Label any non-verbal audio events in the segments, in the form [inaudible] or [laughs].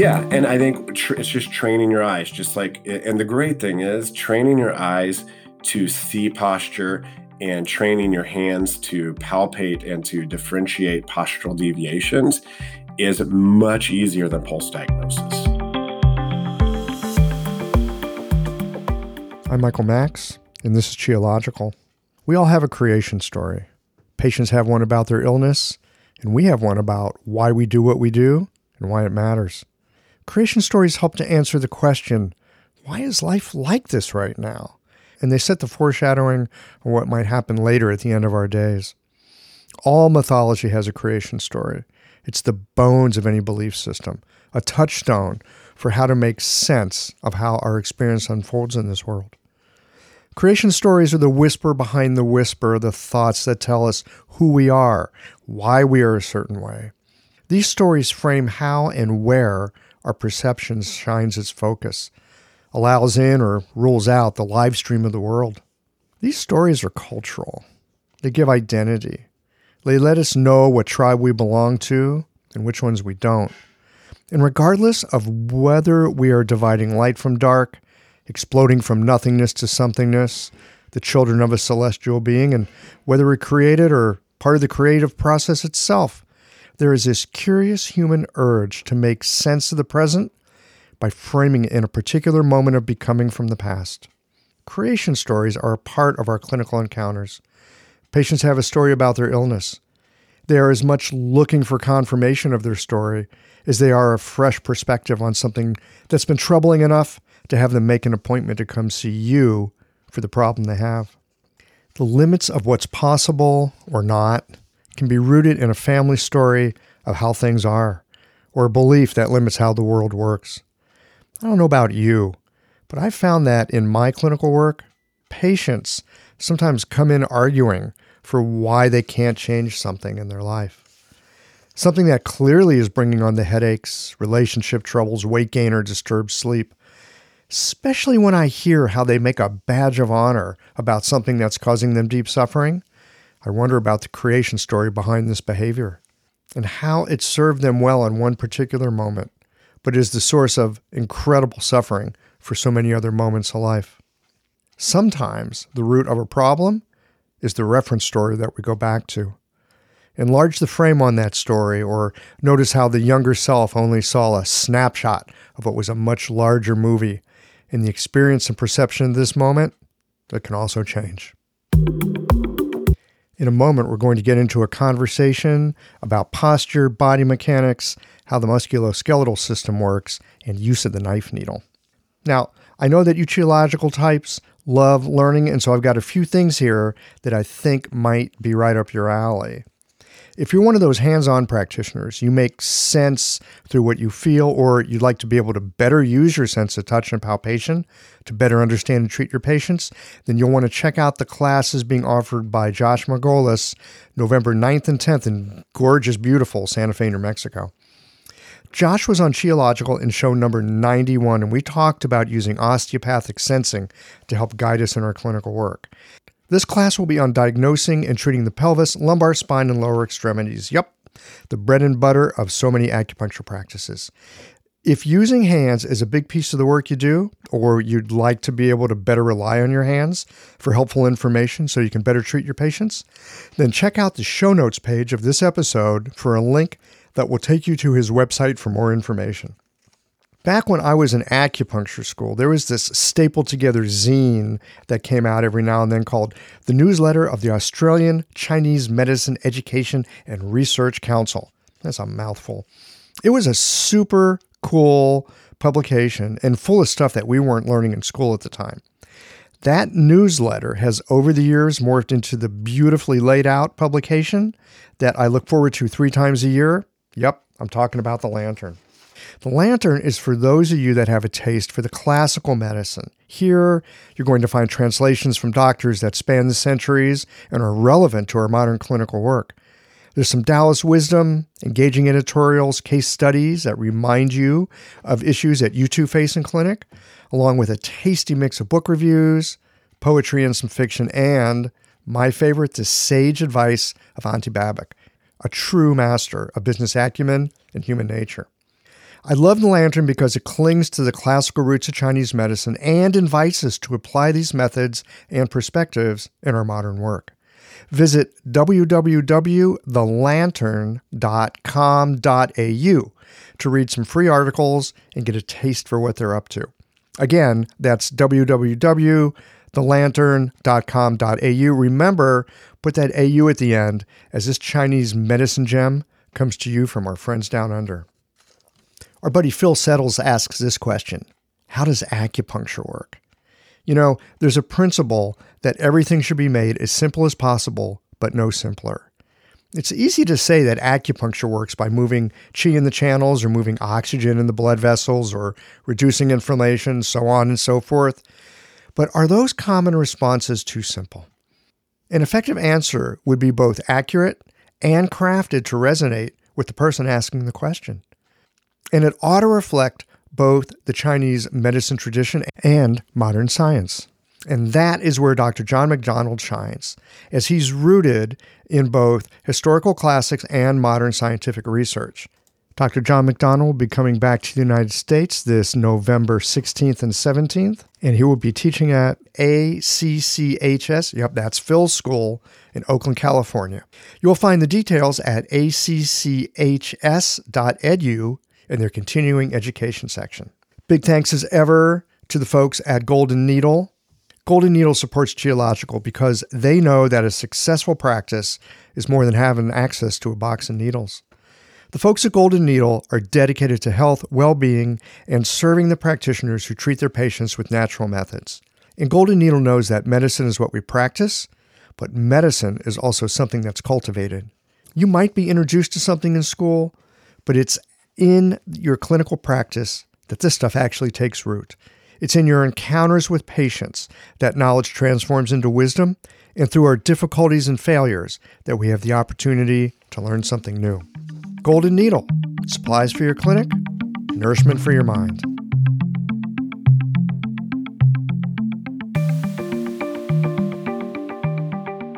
Yeah, and I think tr- it's just training your eyes, just like, and the great thing is training your eyes to see posture and training your hands to palpate and to differentiate postural deviations is much easier than pulse diagnosis. I'm Michael Max, and this is Qiological. We all have a creation story. Patients have one about their illness, and we have one about why we do what we do and why it matters. Creation stories help to answer the question why is life like this right now? And they set the foreshadowing of what might happen later at the end of our days. All mythology has a creation story. It's the bones of any belief system, a touchstone for how to make sense of how our experience unfolds in this world. Creation stories are the whisper behind the whisper, the thoughts that tell us who we are, why we are a certain way. These stories frame how and where our perception shines its focus, allows in or rules out the live stream of the world. These stories are cultural. They give identity. They let us know what tribe we belong to and which ones we don't. And regardless of whether we are dividing light from dark, exploding from nothingness to somethingness, the children of a celestial being, and whether we're created or part of the creative process itself, there is this curious human urge to make sense of the present by framing it in a particular moment of becoming from the past. Creation stories are a part of our clinical encounters. Patients have a story about their illness. They are as much looking for confirmation of their story as they are a fresh perspective on something that's been troubling enough to have them make an appointment to come see you for the problem they have. The limits of what's possible or not can be rooted in a family story of how things are, or a belief that limits how the world works. I don't know about you, but I've found that in my clinical work, patients sometimes come in arguing for why they can't change something in their life. Something that clearly is bringing on the headaches, relationship troubles, weight gain, or disturbed sleep. Especially when I hear how they make a badge of honor about something that's causing them deep suffering I wonder about the creation story behind this behavior and how it served them well in one particular moment, but is the source of incredible suffering for so many other moments of life. Sometimes the root of a problem is the reference story that we go back to. Enlarge the frame on that story, or notice how the younger self only saw a snapshot of what was a much larger movie. In the experience and perception of this moment, that can also change. In a moment, we're going to get into a conversation about posture, body mechanics, how the musculoskeletal system works, and use of the knife needle. Now, I know that you qiological types love learning, and so I've got a few things here that I think might be right up your alley. If you're one of those hands on practitioners, you make sense through what you feel, or you'd like to be able to better use your sense of touch and palpation to better understand and treat your patients, then you'll want to check out the classes being offered by Josh Margolis November 9th and 10th in gorgeous, beautiful Santa Fe, New Mexico. Josh was on Qiological in show number 91, and we talked about using osteopathic sensing to help guide us in our clinical work. This class will be on diagnosing and treating the pelvis, lumbar spine, and lower extremities. Yep, the bread and butter of so many acupuncture practices. If using hands is a big piece of the work you do, or you'd like to be able to better rely on your hands for helpful information so you can better treat your patients, then check out the show notes page of this episode for a link that will take you to his website for more information. Back when I was in acupuncture school, there was this stapled together zine that came out every now and then called The Newsletter of the Australian Chinese Medicine Education and Research Council. That's a mouthful. It was a super cool publication and full of stuff that we weren't learning in school at the time. That newsletter has over the years morphed into the beautifully laid out publication that I look forward to three times a year. Yep, I'm talking about the lantern. The lantern is for those of you that have a taste for the classical medicine. Here, you're going to find translations from doctors that span the centuries and are relevant to our modern clinical work. There's some Daoist wisdom, engaging editorials, case studies that remind you of issues that you too face in clinic, along with a tasty mix of book reviews, poetry, and some fiction, and my favorite, the sage advice of Auntie Babic, a true master of business acumen and human nature. I love the lantern because it clings to the classical roots of Chinese medicine and invites us to apply these methods and perspectives in our modern work. Visit www.thelantern.com.au to read some free articles and get a taste for what they're up to. Again, that's www.thelantern.com.au. Remember, put that AU at the end as this Chinese medicine gem comes to you from our friends down under. Our buddy Phil Settles asks this question How does acupuncture work? You know, there's a principle that everything should be made as simple as possible, but no simpler. It's easy to say that acupuncture works by moving qi in the channels or moving oxygen in the blood vessels or reducing inflammation, so on and so forth. But are those common responses too simple? An effective answer would be both accurate and crafted to resonate with the person asking the question. And it ought to reflect both the Chinese medicine tradition and modern science. And that is where Dr. John McDonald shines, as he's rooted in both historical classics and modern scientific research. Dr. John McDonald will be coming back to the United States this November 16th and 17th, and he will be teaching at ACCHS. Yep, that's Phil's school in Oakland, California. You'll find the details at acchs.edu in their continuing education section. Big thanks as ever to the folks at Golden Needle. Golden Needle supports Qiological because they know that a successful practice is more than having access to a box of needles. The folks at Golden Needle are dedicated to health, well being, and serving the practitioners who treat their patients with natural methods. And Golden Needle knows that medicine is what we practice, but medicine is also something that's cultivated. You might be introduced to something in school, but it's in your clinical practice that this stuff actually takes root. It's in your encounters with patients that knowledge transforms into wisdom, and through our difficulties and failures that we have the opportunity to learn something new. Golden Needle supplies for your clinic, nourishment for your mind.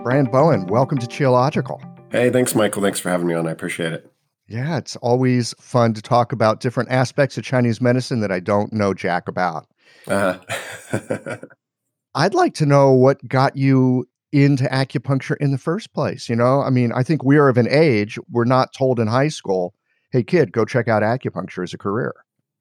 Brian Bowen, welcome to Qiological. Hey, thanks, Michael. Thanks for having me on. I appreciate it. Yeah, it's always fun to talk about different aspects of Chinese medicine that I don't know jack about. Uh-huh. I'd like to know what got you into acupuncture in the first place. You know, I mean, I think we are of an age, we're not told in high school, hey, kid, go check out acupuncture as a career.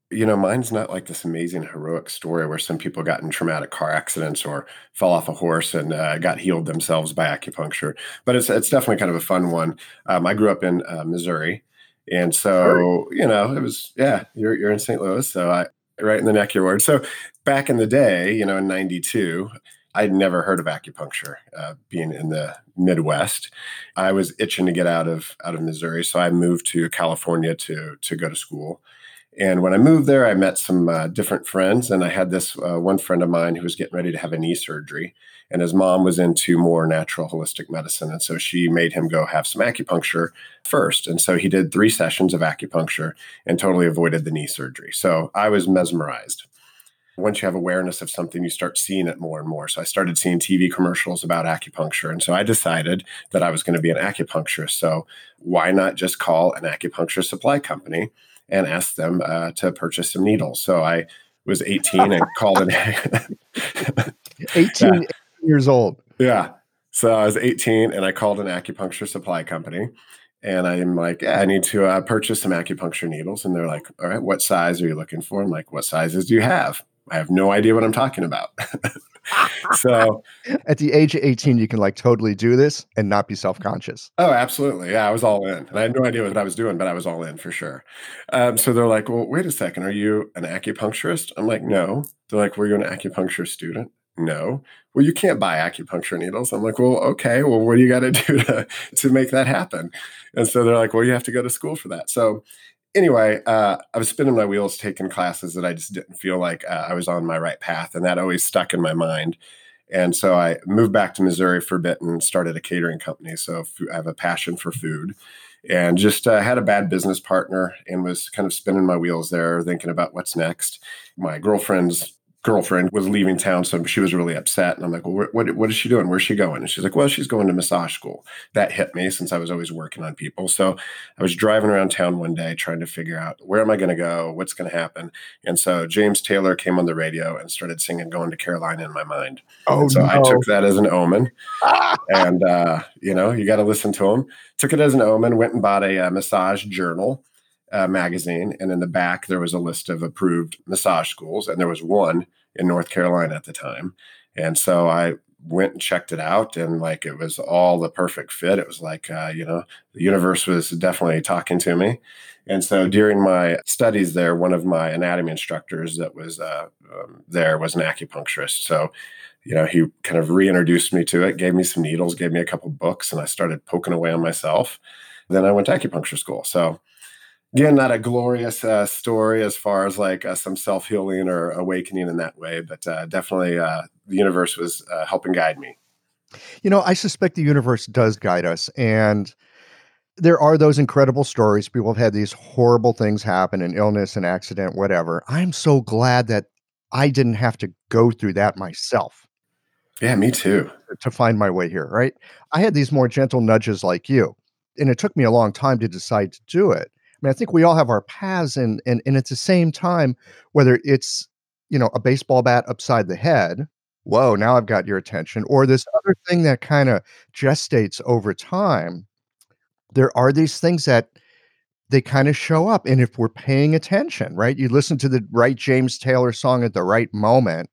You know, mine's not like this amazing heroic story where some people got in traumatic car accidents or fell off a horse and uh, got healed themselves by acupuncture. But it's it's definitely kind of a fun one. Um, I grew up in uh, Missouri, and so you know, it was yeah. You're you're in St. Louis, so I right in the neck of your word. So back in the day, you know, in '92, I'd never heard of acupuncture. Uh, being in the Midwest, I was itching to get out of out of Missouri, so I moved to California to to go to school. And when I moved there, I met some uh, different friends, and I had this uh, one friend of mine who was getting ready to have a knee surgery, and his mom was into more natural holistic medicine, and so she made him go have some acupuncture first. And so he did three sessions of acupuncture and totally avoided the knee surgery. So I was mesmerized once you have awareness of something, you start seeing it more and more. So I started seeing TV commercials about acupuncture. And so I decided that I was going to be an acupuncturist. So why not just call an acupuncture supply company and ask them uh, to purchase some needles? So I was 18 and called an [laughs] 18 yeah. Years old. Yeah. So I was 18 and I called an acupuncture supply company. And I'm like, yeah, I need to uh, purchase some acupuncture needles. And they're like, all right, what size are you looking for? I'm like, what sizes do you have? I have no idea what I'm talking about. [laughs] so at the age of 18, you can like totally do this and not be self conscious. Oh, absolutely. Yeah, I was all in. And I had no idea what I was doing, but I was all in for sure. Um, so they're like, well, wait a second. Are you an acupuncturist? I'm like, no. They're like, were you an acupuncture student? No. Well, you can't buy acupuncture needles. I'm like, well, okay. Well, what do you got to [laughs] do to, to make that happen? And so they're like, well, you have to go to school for that. So anyway, uh, I was spinning my wheels taking classes that I just didn't feel like uh, I was on my right path. And that always stuck in my mind. And so I moved back to Missouri for a bit and started a catering company. So I have a passion for food and just uh, had a bad business partner and was kind of spinning my wheels there, thinking about what's next. My girlfriend's girlfriend was leaving town, so she was really upset. And I'm like, well, what, what is she doing? Where's she going? And she's like, well, she's going to massage school. That hit me since I was always working on people. So I was driving around town one day trying to figure out where am I going to go? What's going to happen? And so James Taylor came on the radio and started singing Going to Carolina in my mind. Oh, so no. I took that as an omen. [laughs] and, uh, you know, you got to listen to him. Took it as an omen, went and bought a, a massage journal uh, magazine, and in the back there was a list of approved massage schools, and there was one in North Carolina at the time, and so I went and checked it out, and like it was all the perfect fit. It was like uh, you know the universe was definitely talking to me, and so during my studies there, one of my anatomy instructors that was uh, um, there was an acupuncturist, so you know, he kind of reintroduced me to it, gave me some needles, gave me a couple books, and I started poking away on myself. Then I went to acupuncture school. So again, not a glorious uh, story as far as like uh, some self healing or awakening in that way, but uh, definitely uh, the universe was uh, helping guide me. You know, I suspect the universe does guide us. And there are those incredible stories. People have had these horrible things happen an illness, an accident, whatever. I'm so glad that I didn't have to go through that myself. Yeah, me too. To find my way here, right? I had these more gentle nudges like you. And it took me a long time to decide to do it. I mean, I think we all have our paths and and and at the same time, whether it's you know a baseball bat upside the head, whoa, now I've got your attention, or this other thing that kind of gestates over time. There are these things that they kind of show up, and if we're paying attention, right? You listen to the right James Taylor song at the right moment,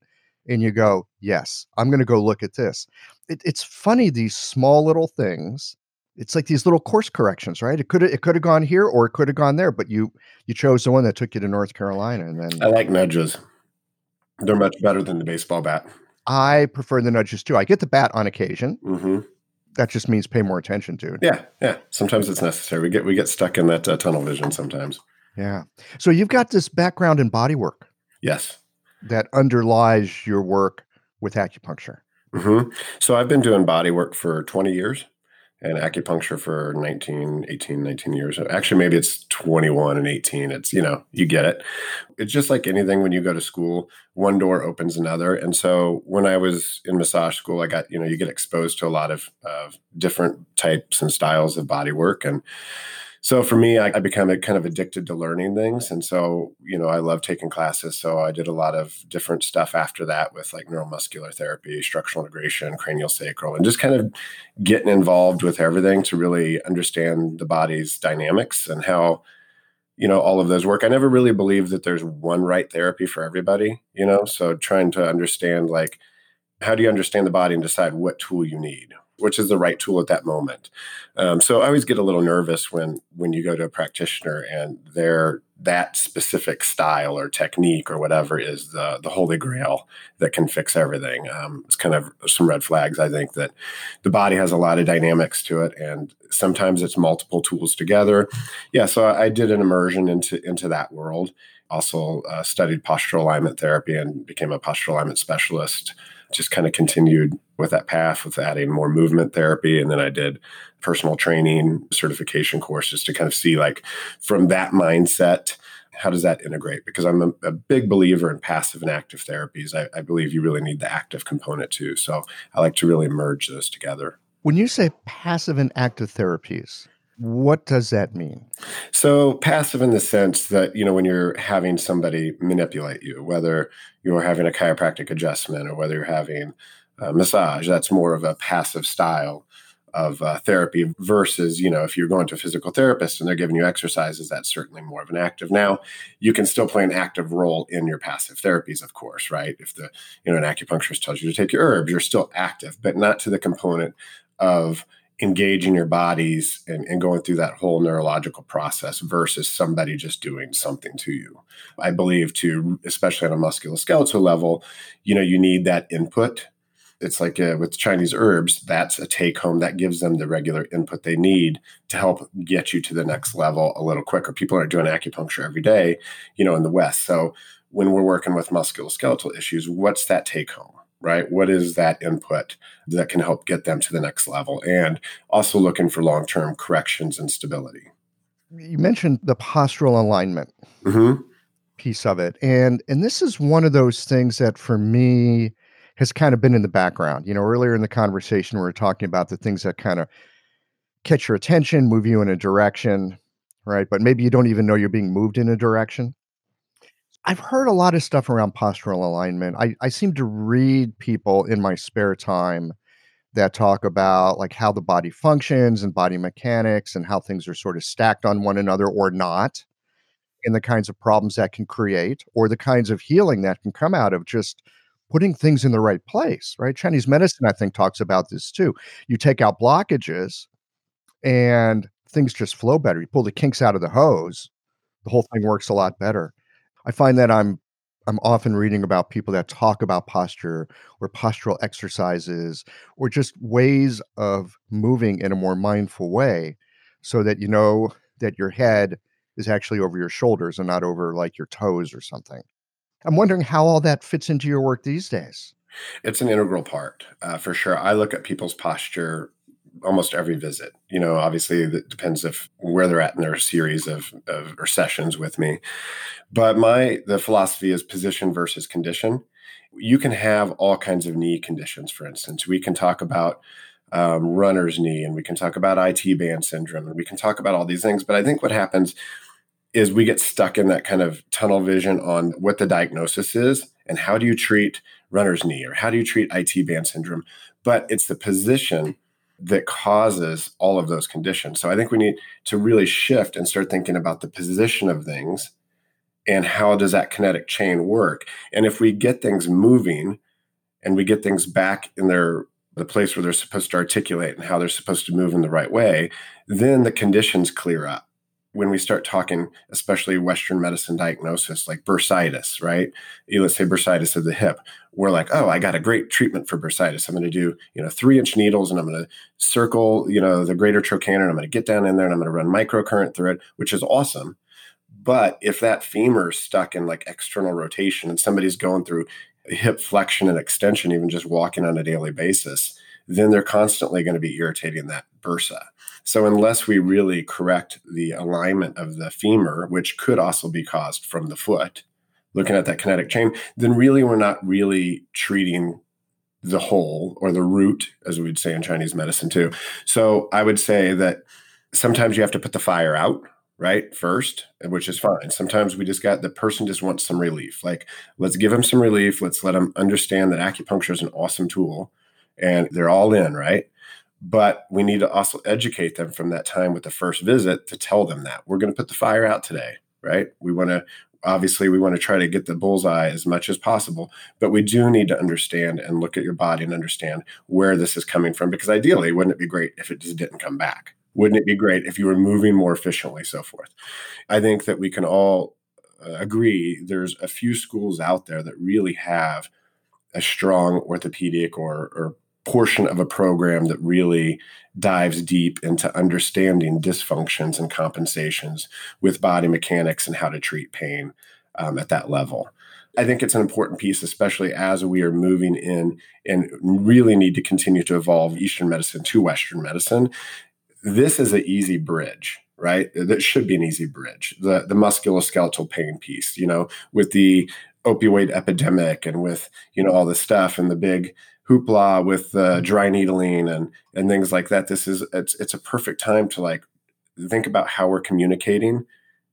and you go, "Yes, I'm going to go look at this." It, it's funny these small little things it's like these little course corrections, right? It could it could have gone here or it could have gone there, but you you chose the one that took you to North Carolina, and then I like nudges. They're much better than the baseball bat. I prefer the nudges too. I get the bat on occasion. hmm That just means pay more attention to it. Yeah, yeah. Sometimes it's necessary. We get we get stuck in that uh, tunnel vision sometimes. Yeah. So you've got this background in body work Yes. that underlies your work with acupuncture. hmm So I've been doing body work for 20 years and acupuncture for 19, 18, 19 years. Actually, maybe it's 21 and 18. It's, you know, you get it. It's just like anything when you go to school, one door opens another. And so when I was in massage school, I got, you know, you get exposed to a lot of, of different types and styles of body work. And so for me, I, I become kind of addicted to learning things, and so you know I love taking classes. So I did a lot of different stuff after that with like neuromuscular therapy, structural integration, cranial sacral, and just kind of getting involved with everything to really understand the body's dynamics and how you know all of those work. I never really believed that there's one right therapy for everybody. You know, so trying to understand like how do you understand the body and decide what tool you need which is the right tool at that moment. Um, so I always get a little nervous when when you go to a practitioner and their that specific style or technique or whatever is the the holy grail that can fix everything. Um, it's kind of some red flags. I think that the body has a lot of dynamics to it, and sometimes it's multiple tools together. Yeah, so I did an immersion into into that world. Also uh, studied postural alignment therapy and became a postural alignment specialist just kind of continued with that path with adding more movement therapy. And then I did personal training certification courses to kind of see, like, from that mindset, how does that integrate? Because I'm a, a big believer in passive and active therapies. I, I believe you really need the active component too. So I like to really merge those together. When you say passive and active therapies, what does that mean? So passive in the sense that, you know, when you're having somebody manipulate you, whether you're having a chiropractic adjustment or whether you're having a massage, that's more of a passive style of uh, therapy versus, you know, if you're going to a physical therapist and they're giving you exercises, that's certainly more of an active. Now, you can still play an active role in your passive therapies, of course, right? If the, you know, an acupuncturist tells you to take your herbs, you're still active, but not to the component of engaging your bodies and, and, going through that whole neurological process versus somebody just doing something to you. I believe to, especially on a musculoskeletal level, you know, you need that input. It's like uh, with Chinese herbs, that's a take home that gives them the regular input they need to help get you to the next level a little quicker. People aren't doing acupuncture every day, you know, in the West. So when we're working with musculoskeletal issues, what's that take home? Right? What is that input that can help get them to the next level? And also looking for long term corrections and stability. You mentioned the postural alignment. Mm-hmm. piece of it. And and this is one of those things that for me has kind of been in the background. You know, earlier in the conversation we were talking about the things that kind of catch your attention, move you in a direction, right? But maybe you don't even know you're being moved in a direction. I've heard a lot of stuff around postural alignment. I, I seem to read people in my spare time that talk about like how the body functions and body mechanics and how things are sort of stacked on one another or not and the kinds of problems that can create or the kinds of healing that can come out of just putting things in the right place right? Chinese medicine i think talks about this too. You take out blockages and things just flow better. You pull the kinks out of the hose the whole thing works a lot better i find that i'm I'm often reading about people that talk about posture or postural exercises or just ways of moving in a more mindful way so that you know that your head is actually over your shoulders and not over like your toes or something. I'm wondering how all that fits into your work these days. It's an integral part uh, for sure. I look at people's posture almost every visit. You know, obviously it depends if where they're at in their series of, of or sessions with me. But my the philosophy is position versus condition. You can have all kinds of knee conditions. For instance, we can talk about um, runner's knee, and we can talk about IT band syndrome, and we can talk about all these things. But I think what happens is we get stuck in that kind of tunnel vision on what the diagnosis is and how do you treat runner's knee or how do you treat IT band syndrome. But it's the position that causes all of those conditions. So I think we need to really shift and start thinking about the position of things and how does that kinetic chain work. And if we get things moving and we get things back in their the place where they're supposed to articulate and how they're supposed to move in the right way, then the conditions clear up when we start talking, especially Western medicine diagnosis, like bursitis, right? You let's say bursitis of the hip. We're like, oh, I got a great treatment for bursitis. I'm going to do, you know, three inch needles and I'm going to circle, you know, the greater trochanter and I'm going to get down in there and I'm going to run microcurrent through it, which is awesome. But if that femur is stuck in like external rotation and somebody's going through hip flexion and extension, even just walking on a daily basis, then they're constantly going to be irritating that bursa. So, unless we really correct the alignment of the femur, which could also be caused from the foot, looking at that kinetic chain, then really we're not really treating the whole or the root, as we'd say in Chinese medicine too. So, I would say that sometimes you have to put the fire out right first which is fine sometimes we just got the person just wants some relief like let's give them some relief let's let them understand that acupuncture is an awesome tool and they're all in right? But we need to also educate them from that time with the first visit to tell them that. We're going to put the fire out today right? We want to obviously we want to try to get the bullseye as much as possible but we do need to understand and look at your body and understand where this is coming from because ideally wouldn't it be great if it just didn't come back? Wouldn't it be great if you were moving more efficiently so forth? I think that we can all uh, agree there's a few schools out there that really have a strong orthopedic or, or portion of a program that really dives deep into understanding dysfunctions and compensations with body mechanics and how to treat pain um, at that level. I think it's an important piece, especially as we are moving in and really need to continue to evolve Eastern medicine to Western medicine. This is an easy bridge, right? That should be an easy bridge. The the musculoskeletal pain piece, you know, with the opioid epidemic and with you know all this stuff and the big hoopla with uh, dry needling and and things like that. This is it's it's a perfect time to like think about how we're communicating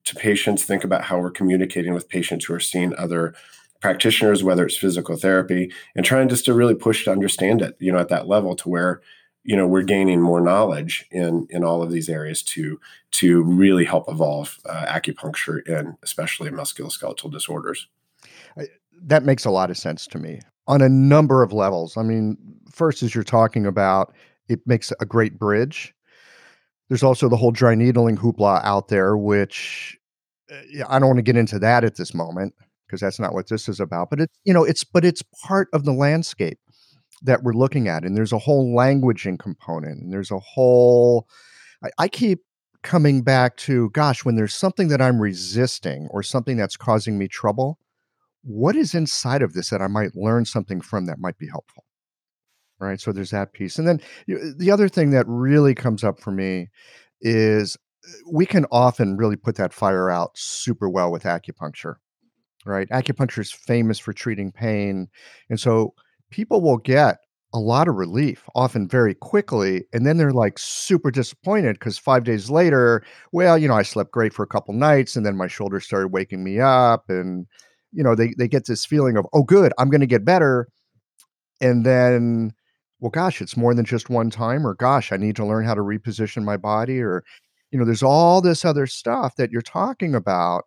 to patients. Think about how we're communicating with patients who are seeing other practitioners, whether it's physical therapy, and trying just to really push to understand it. You know, at that level to where you know we're gaining more knowledge in in all of these areas to to really help evolve uh, acupuncture and especially musculoskeletal disorders that makes a lot of sense to me on a number of levels. I mean, first, as you're talking about, it makes a great bridge. There's also the whole dry needling hoopla out there, which uh, I don't want to get into that at this moment because that's not what this is about. But it's you know it's but it's part of the landscape that we're looking at, and there's a whole languaging component, and there's a whole. I, I keep coming back to, gosh, when there's something that I'm resisting or something that's causing me trouble, what is inside of this that I might learn something from that might be helpful? Right. So there's that piece. And then the other thing that really comes up for me is uh, we can often really put that fire out super well with acupuncture. right? Acupuncture is famous for treating pain. And so people will get a lot of relief, often very quickly. And then they're like super disappointed because five days later, well, you know, I slept great for a couple nights and then my shoulders started waking me up. And, you know, they, they get this feeling of, oh, good, I'm going to get better. And then, well, gosh, it's more than just one time, or gosh, I need to learn how to reposition my body, or, you know, there's all this other stuff that you're talking about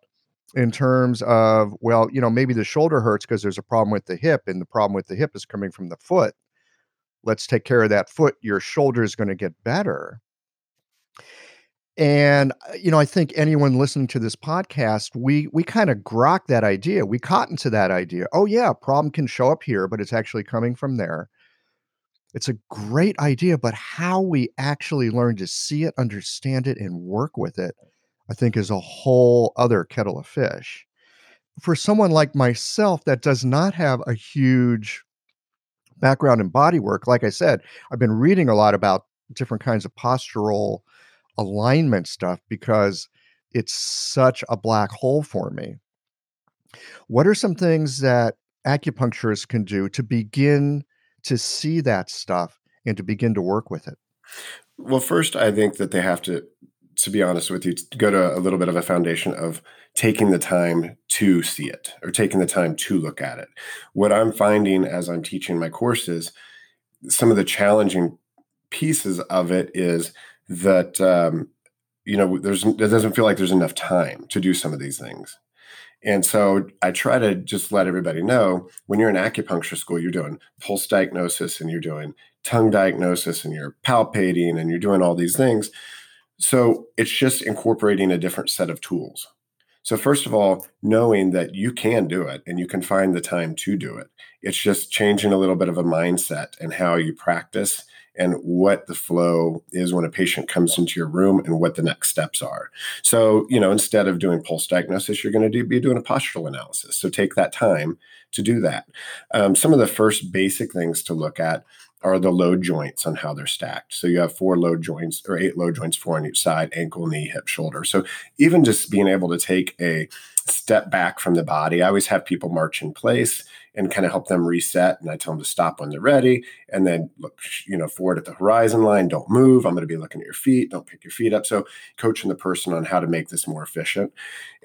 in terms of, well, you know, maybe the shoulder hurts because there's a problem with the hip, and the problem with the hip is coming from the foot. Let's take care of that foot. Your shoulder is going to get better and uh, you know i think anyone listening to this podcast we we kind of grok that idea. We cotton to that idea. Oh yeah problem can show up here but it's actually coming from there. It's a great idea but how we actually learn to see it understand it and work with it i think is a whole other kettle of fish. For someone like myself that does not have a huge background in body work, like I said, I've been reading a lot about different kinds of postural alignment stuff because it's such a black hole for me. What are some things that acupuncturists can do to begin to see that stuff and to begin to work with it? Well, first, I think that they have to to be honest with you, to go to a little bit of a foundation of taking the time to see it or taking the time to look at it. What I'm finding as I'm teaching my courses, some of the challenging pieces of it is that um, you know there's it doesn't feel like there's enough time to do some of these things. And so I try to just let everybody know when you're in acupuncture school, you're doing pulse diagnosis and you're doing tongue diagnosis and you're palpating and you're doing all these things so it's just incorporating a different set of tools. So, first of all, knowing that you can do it and you can find the time to do it. It's just changing a little bit of a mindset and how you practice and what the flow is when a patient comes into your room and what the next steps are. So, you know, instead of doing pulse diagnosis, you're going to do, be doing a postural analysis. So, take that time to do that. Um, some of the first basic things to look at are the load joints on how they're stacked. So you have four load joints or eight load joints, four on each side, ankle, knee, hip, shoulder. So even just being able to take a step back from the body, I always have people march in place and kind of help them reset. And I tell them to stop when they're ready and then look, you know, forward at the horizon line. Don't move. I'm going to be looking at your feet. Don't pick your feet up. So coaching the person on how to make this more efficient.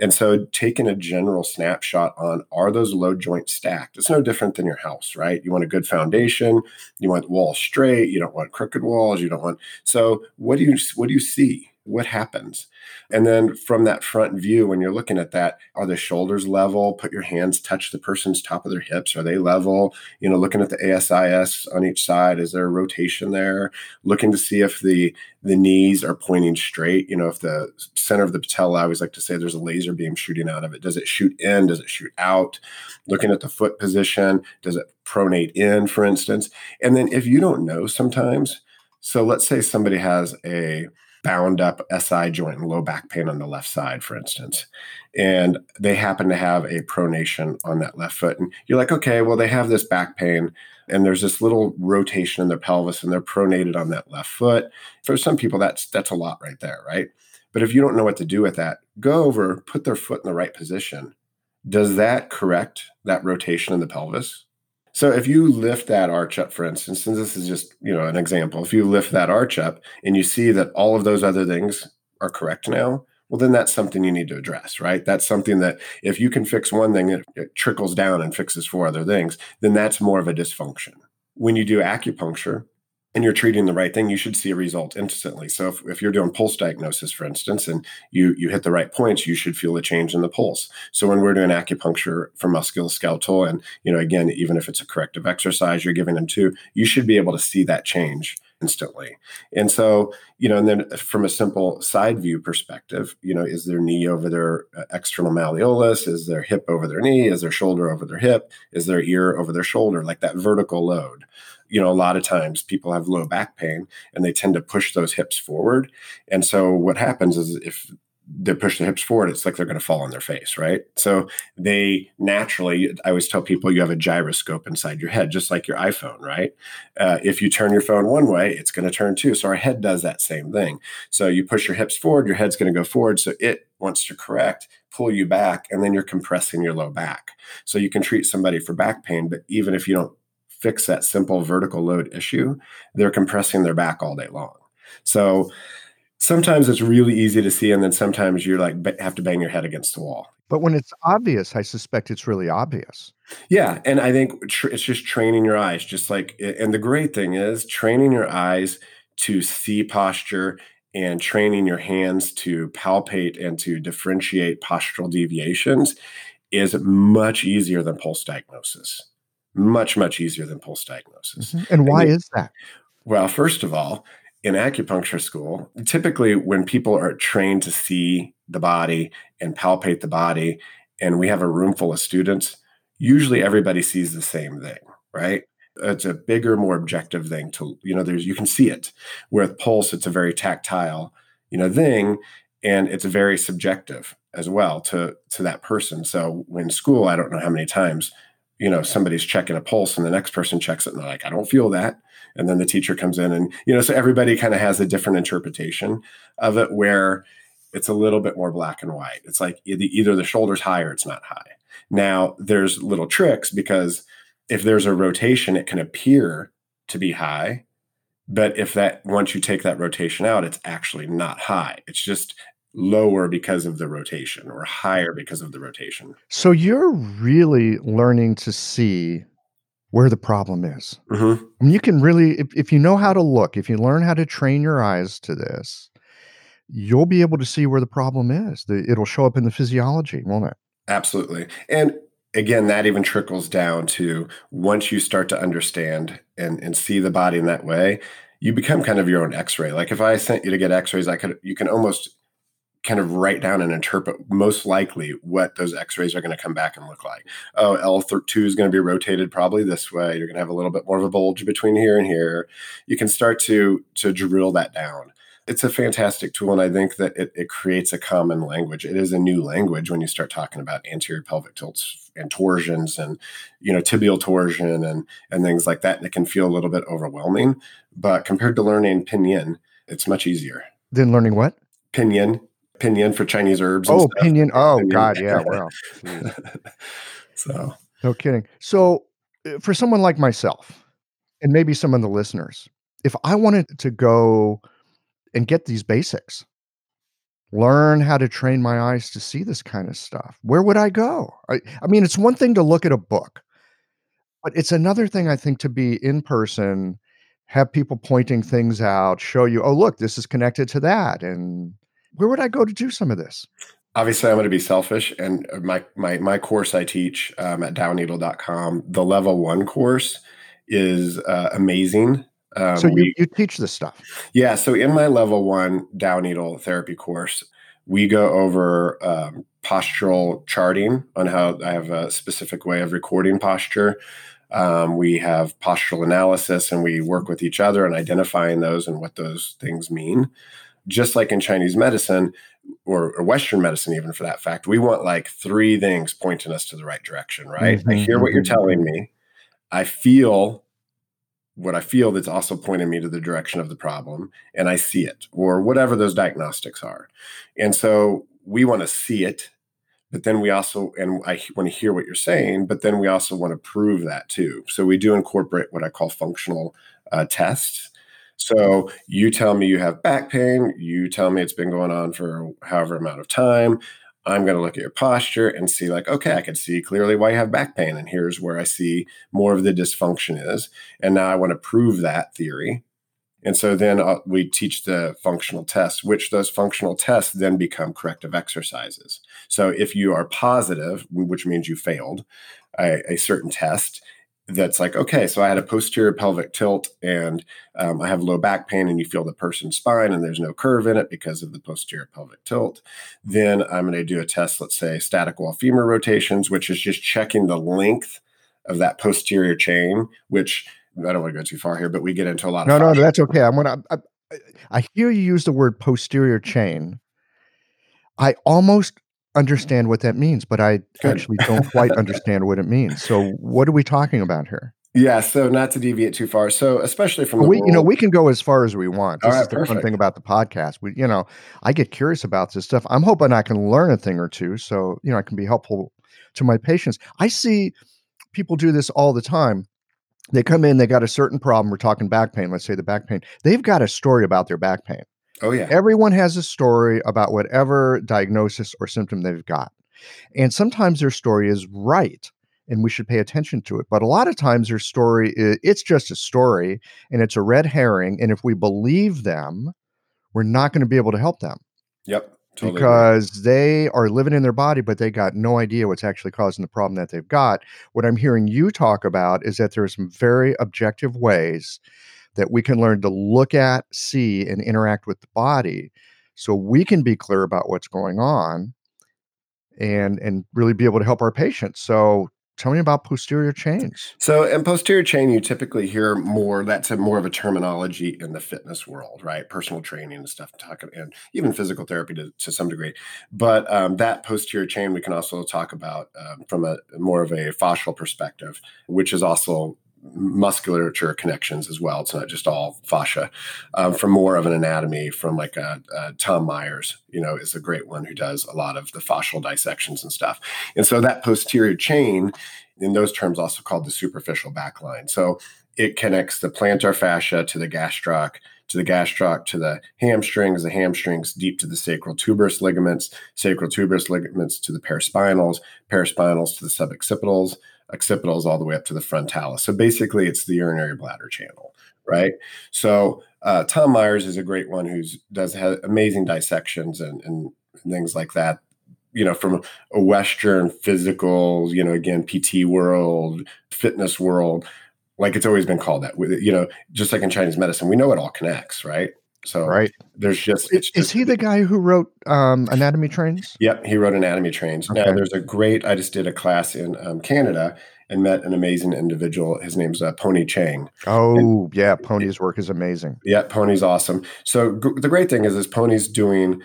And so taking a general snapshot on are those load joints stacked? It's no different than your house, right? You want a good foundation. You want the walls straight. You don't want crooked walls. You don't want. So what do you what do you see? What happens? And then from that front view, when you're looking at that, are the shoulders level? Put your hands touch the person's top of their hips. Are they level? You know, looking at the ASIS on each side, is there a rotation there? Looking to see if the the knees are pointing straight. You know, if the center of the patella, I always like to say there's a laser beam shooting out of it. Does it shoot in? Does it shoot out? Looking at the foot position, does it pronate in, for instance? And then if you don't know sometimes, so let's say somebody has a bound up SI joint and low back pain on the left side, for instance, and they happen to have a pronation on that left foot. And you're like, okay, well, they have this back pain and there's this little rotation in their pelvis and they're pronated on that left foot. For some people, that's that's a lot right there, right? But if you don't know what to do with that, go over, put their foot in the right position. Does that correct that rotation in the pelvis? So if you lift that arch up, for instance, and this is just you know an example, if you lift that arch up and you see that all of those other things are correct now, well then that's something you need to address, right? That's something that if you can fix one thing, it, it trickles down and fixes four other things. Then that's more of a dysfunction. When you do acupuncture, and you're treating the right thing, you should see a result instantly. So if, if you're doing pulse diagnosis, for instance, and you you hit the right points, you should feel a change in the pulse. So when we're doing acupuncture for musculoskeletal, and you know, again, even if it's a corrective exercise you're giving them to, you should be able to see that change instantly. And so, you know, and then from a simple side view perspective, you know, is their knee over their uh, external malleolus? Is their hip over their knee? Is their shoulder over their hip? Is their ear over their shoulder? Like that vertical load you know, a lot of times people have low back pain and they tend to push those hips forward. And so what happens is if they push the hips forward, it's like they're going to fall on their face, right? So they naturally, I always tell people you have a gyroscope inside your head, just like your iPhone, right? Uh, if you turn your phone one way, it's going to turn too. So our head does that same thing. So you push your hips forward, your head's going to go forward. So it wants to correct, pull you back, and then you're compressing your low back. So you can treat somebody for back pain, but even if you don't fix that simple vertical load issue, they're compressing their back all day long. So sometimes it's really easy to see, and then sometimes you're like have to bang your head against the wall. But when it's obvious, I suspect it's really obvious. Yeah, and I think tr- it's just training your eyes, just like. And the great thing is training your eyes to see posture and training your hands to palpate and to differentiate postural deviations is much easier than pulse diagnosis. Much, much easier than pulse diagnosis. Mm-hmm. And why is that? Well, first of all, in acupuncture school, typically when people are trained to see the body and palpate the body, and we have a room full of students, usually everybody sees the same thing, right? It's a bigger, more objective thing to, you know, there's you can see it. With pulse, it's a very tactile, you know, thing, and it's very subjective as well to to that person. So in school, I don't know how many times, you know, somebody's checking a pulse and the next person checks it and they're like, I don't feel that. And then the teacher comes in and you know so everybody kind of has a different interpretation of it where it's a little bit more black and white. It's like either the shoulder's high or it's not high. Now there's little tricks because if there's a rotation it can appear to be high but if that once you take that rotation out it's actually not high. It's just lower because of the rotation or higher because of the rotation so you're really learning to see where the problem is. Mm-hmm. I mean, you can really, if, if you know how to look, if you learn how to train your eyes to this, you'll be able to see where the problem is. The, it'll show up in the physiology, won't it? Absolutely. And again, that even trickles down to once you start to understand and, and see the body in that way, you become kind of your own x-ray. Like if I sent you to get x-rays, I could, you can almost kind of write down and interpret most likely what those x-rays are going to come back and look like. Oh, L2 is going to be rotated probably this way. You're going to have a little bit more of a bulge between here and here. You can start to to drill that down. It's a fantastic tool, and I think that it, it creates a common language. It is a new language when you start talking about anterior pelvic tilts and torsions and you know tibial torsion and and things like that. And it can feel a little bit overwhelming, but compared to learning pinyin, it's much easier. Than learning what? Pinyin, pinyin for Chinese herbs. Oh, pinyin. Oh, pinyin. God. Yeah. Well, [laughs] so, no kidding. So, uh, for someone like myself, and maybe some of the listeners, if I wanted to go and get these basics, learn how to train my eyes to see this kind of stuff, where would I go? I, I mean, it's one thing to look at a book, but it's another thing, I think, to be in person have people pointing things out, show you, oh, look, this is connected to that. And where would I go to do some of this? Obviously, I'm going to be selfish, and my my my course I teach um, at daoneedle.com, the level one course is uh, amazing. Um, so you, we, you teach this stuff? Yeah. So in my level one Dao needle therapy course, we go over um, postural charting on how I have a specific way of recording posture. Um, we have postural analysis, and we work with each other and identifying those and what those things mean just like in Chinese medicine or, or, Western medicine, even for that fact, we want like three things pointing us to the right direction, right? Mm-hmm, I hear what you're mm-hmm, telling me. I feel what I feel that's also pointing me to the direction of the problem, and I see it, or whatever those diagnostics are. And so we want to see it, but then we also, and I want to hear what you're saying, but then we also want to prove that too. So we do incorporate what I call functional uh, tests so you tell me you have back pain, you tell me it's been going on for however amount of time. I'm going to look at your posture and see, like, okay, I can see clearly why you have back pain. And here's where I see more of the dysfunction is. And now I want to prove that theory. And so then uh, we teach the functional tests, which those functional tests then become corrective exercises. So if you are positive, which means you failed a, a certain test, that's like, okay, so I had a posterior pelvic tilt and um, I have low back pain, and you feel the person's spine and there's no curve in it because of the posterior pelvic tilt. Then I'm going to do a test, let's say static wall femur rotations, which is just checking the length of that posterior chain, which I don't want to go too far here, but we get into a lot no, of. No, no, that's okay. I'm going to, I, I hear you use the word posterior chain. I almost understand what that means, but I Good. actually don't quite understand what it means. So, what are we talking about here? Yeah, so not to deviate too far. So especially from We, you know, we can go as far as we want. This right, is the fun thing about the podcast. We, you know, I get curious about this stuff. I'm hoping I can learn a thing or two, so you know, I can be helpful to my patients. I see people do this all the time. They come in, they got a certain problem. We're talking back pain. Let's say the back pain. They've got a story about their back pain. Oh yeah, Everyone has a story about whatever diagnosis or symptom they've got. And sometimes their story is right and we should pay attention to it. But a lot of times their story is, it's just a story and it's a red herring and if we believe them, we're not going to be able to help them yep, totally. because they are living in their body but they got no idea what's actually causing the problem that they've got. What I'm hearing you talk about is that there are some very objective ways that we can learn to look at, see, and interact with the body so we can be clear about what's going on and and really be able to help our patients. So tell me about posterior chains. So in posterior chain, you typically hear more. That's a more of a terminology in the fitness world, right? Personal training and stuff, and even physical therapy to, to some degree. But um, that posterior chain, we can also talk about um, from a more of a fascial perspective, which is also musculature connections as well. It's not just all fascia. Um, from more of an anatomy, from like a, a Tom Myers, you know, is a great one who does a lot of the fascial dissections and stuff. And so that posterior chain, in those terms, also called the superficial back line. So it connects the plantar fascia to the gastroc, to the gastroc to the hamstrings, the hamstrings deep to the sacral tuberous ligaments, sacral tuberous ligaments to the paraspinals, paraspinals to the suboccipitals, occipitals all the way up to the frontalis. So basically, it's the urinary bladder channel, right? So uh, Tom Myers is a great one who does amazing dissections and, and things like that. You know, from a Western physical, you know, again, PT world, fitness world, like it's always been called that. You know, just like in Chinese medicine, we know it all connects, right? So Right. there's just Is, it's is he the guy who wrote um, Anatomy Trains? Yep, he wrote Anatomy Trains. Now, there's a great. I just did a class in um, Canada and met an amazing individual. His name's uh, Pony Chang. Oh, yeah. Pony's work is amazing. Yeah, Pony's awesome. So g- the great thing is, is Pony's doing,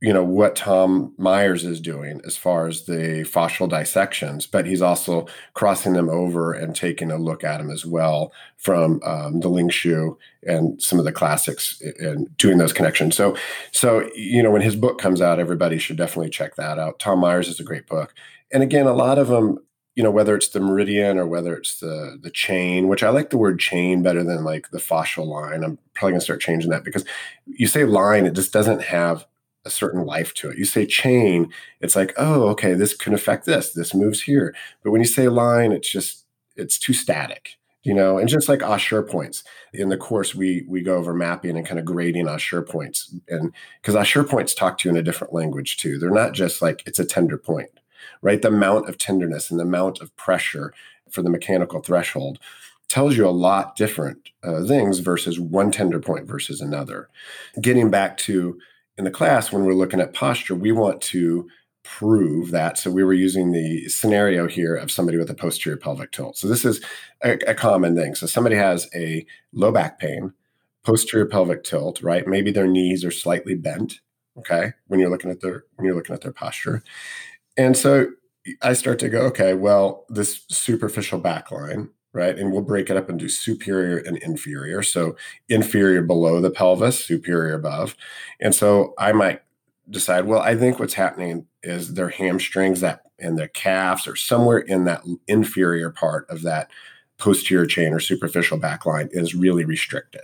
you know, what Tom Myers is doing as far as the fascial dissections, but he's also crossing them over and taking a look at them as well from um, the Ling Shu and some of the classics and doing those connections. So, so you know, when his book comes out, everybody should definitely check that out. Tom Myers is a great book, and again, a lot of them you know whether it's the meridian or whether it's the the chain which i like the word chain better than like the fascial line i'm probably to start changing that because you say line it just doesn't have a certain life to it you say chain it's like oh okay this can affect this this moves here but when you say line it's just it's too static you know and just like ashi points in the course we we go over mapping and kind of grading ashi points and because ashi points talk to you in a different language too they're not just like it's a tender point right? The amount of tenderness and the amount of pressure for the mechanical threshold tells you a lot different uh, things versus one tender point versus another. Getting back to in the class, when we're looking at posture, we want to prove that. So we were using the scenario here of somebody with a posterior pelvic tilt. So this is a, a common thing. So somebody has a low back pain, posterior pelvic tilt, right? Maybe their knees are slightly bent. Okay, when you're looking at their when you're looking at their posture, and so I start to go, okay, well, this superficial back line, right? And we'll break it up into superior and inferior. So inferior below the pelvis, superior above. And so I might decide, well, I think what's happening is their hamstrings that and their calves are somewhere in that inferior part of that posterior chain or superficial back line is really restricted,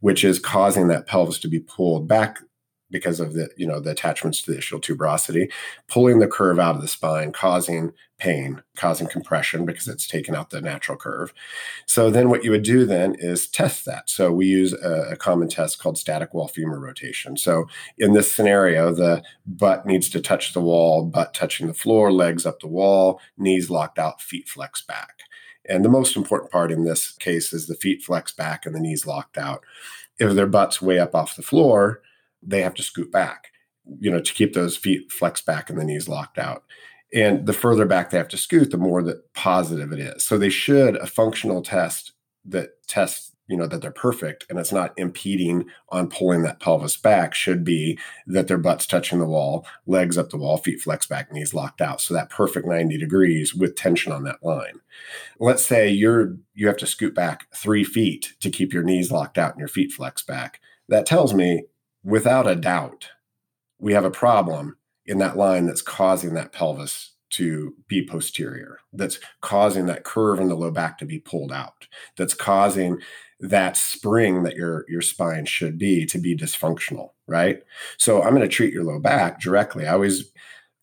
which is causing that pelvis to be pulled back because of the you know the attachments to the ischial tuberosity, pulling the curve out of the spine, causing pain, causing compression because it's taken out the natural curve. So then what you would do then is test that. So we use a, a common test called static wall femur rotation. So in this scenario, the butt needs to touch the wall, butt touching the floor, legs up the wall, knees locked out, feet flex back. And the most important part in this case is the feet flex back and the knees locked out. If their butt's way up off the floor, they have to scoot back, you know, to keep those feet flexed back and the knees locked out. And the further back they have to scoot, the more that positive it is. So they should a functional test that tests you know that they're perfect and it's not impeding on pulling that pelvis back should be that their butt's touching the wall legs up the wall feet flex back knees locked out so that perfect 90 degrees with tension on that line let's say you're you have to scoot back three feet to keep your knees locked out and your feet flex back that tells me without a doubt we have a problem in that line that's causing that pelvis to be posterior, that's causing that curve in the low back to be pulled out, that's causing that spring that your your spine should be to be dysfunctional, right? So I'm going to treat your low back directly. I always,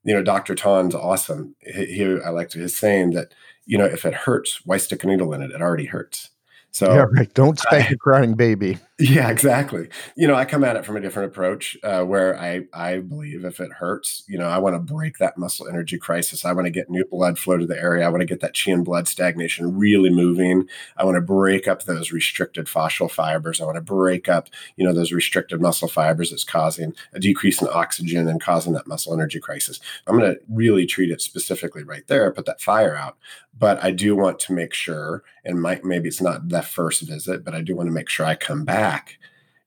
you know, Dr. Tan's awesome. He, he I like his saying that, you know, if it hurts, why stick a needle in it? It already hurts. So yeah, right. Don't spank I, a crying baby. Yeah, exactly. You know, I come at it from a different approach uh, where I I believe if it hurts, you know, I want to break that muscle energy crisis. I want to get new blood flow to the area. I want to get that chi and blood stagnation really moving. I want to break up those restricted fascial fibers. I want to break up, you know, those restricted muscle fibers that's causing a decrease in oxygen and causing that muscle energy crisis. I'm going to really treat it specifically right there, put that fire out. But I do want to make sure, and might, maybe it's not the first visit, but I do want to make sure I come back back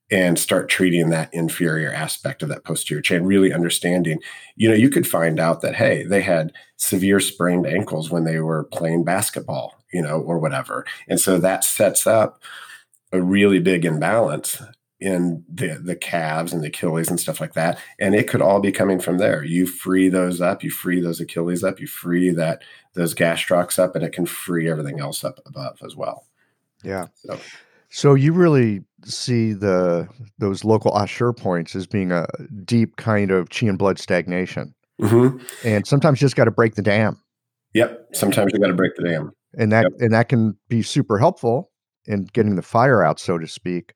and start treating that inferior aspect of that posterior chain, really understanding, you know, you could find out that, hey, they had severe sprained ankles when they were playing basketball, you know, or whatever. And so that sets up a really big imbalance in the the calves and the Achilles and stuff like that. And it could all be coming from there. You free those up, you free those Achilles up, you free that those gastrocs up, and it can free everything else up above as well. Yeah. So so you really see the those local Ashi points as being a deep kind of chi and blood stagnation, mm-hmm. and sometimes you just got to break the dam. Yep, sometimes you got to break the dam, and that yep. and that can be super helpful in getting the fire out, so to speak.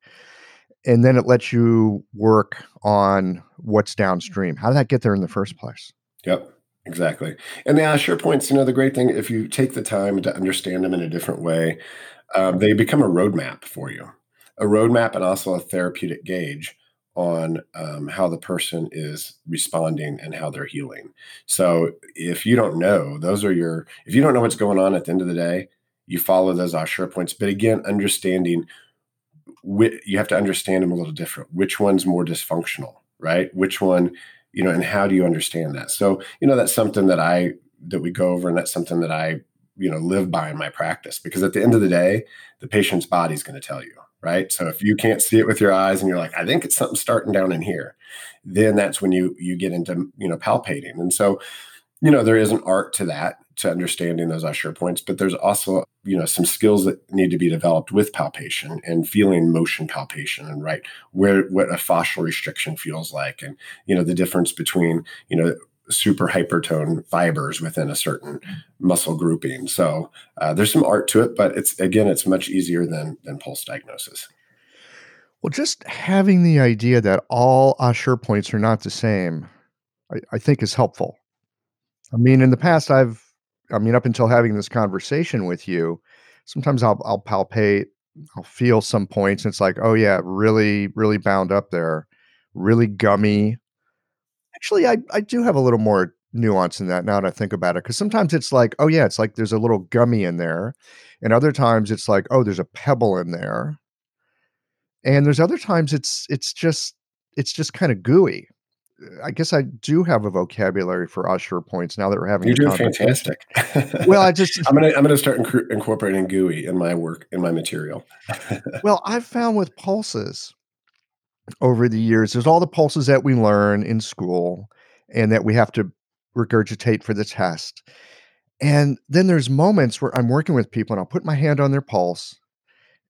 And then it lets you work on what's downstream. How did that get there in the first place? Yep. Exactly. And the Ashi points, you know, the great thing, if you take the time to understand them in a different way, um, they become a roadmap for you, a roadmap and also a therapeutic gauge on um, how the person is responding and how they're healing. So if you don't know, those are your, if you don't know what's going on at the end of the day, you follow those Ashi points. But again, understanding, wh- you have to understand them a little different. Which one's more dysfunctional, right? Which one, you know, and how do you understand that? So, you know, that's something that I, that we go over and that's something that I you know live by in my practice because at the end of the day the patient's body is going to tell you right? So if you can't see it with your eyes and you're like i think it's something starting down in here then that's when you you get into you know palpating. And so you know there is an art to that to understanding those Ashi points but there's also you know some skills that need to be developed with palpation and feeling motion palpation and right where what a fascial restriction feels like and you know the difference between you know super hypertone fibers within a certain muscle grouping. So uh, there's some art to it, but it's again, it's much easier than than pulse diagnosis. Well, just having the idea that all Ashi points are not the same, I, I think is helpful. I mean, in the past, I've, I mean, up until having this conversation with you, sometimes I'll, I'll palpate, I'll feel some points, and it's like, oh yeah, really, really bound up there, really gummy, Actually, I, I do have a little more nuance in that now that I think about it. Because sometimes it's like, oh, yeah, it's like there's a little gummy in there. And other times it's like, oh, there's a pebble in there. And there's other times it's it's just it's just kind of gooey. I guess I do have a vocabulary for ashi points now that we're having. You're doing fantastic. well, I [laughs] just I'm gonna I'm gonna start inc- incorporating gooey in my work in my material. [laughs] well, I've found with pulses, over the years. There's all the pulses that we learn in school and that we have to regurgitate for the test. And then there's moments where I'm working with people and I'll put my hand on their pulse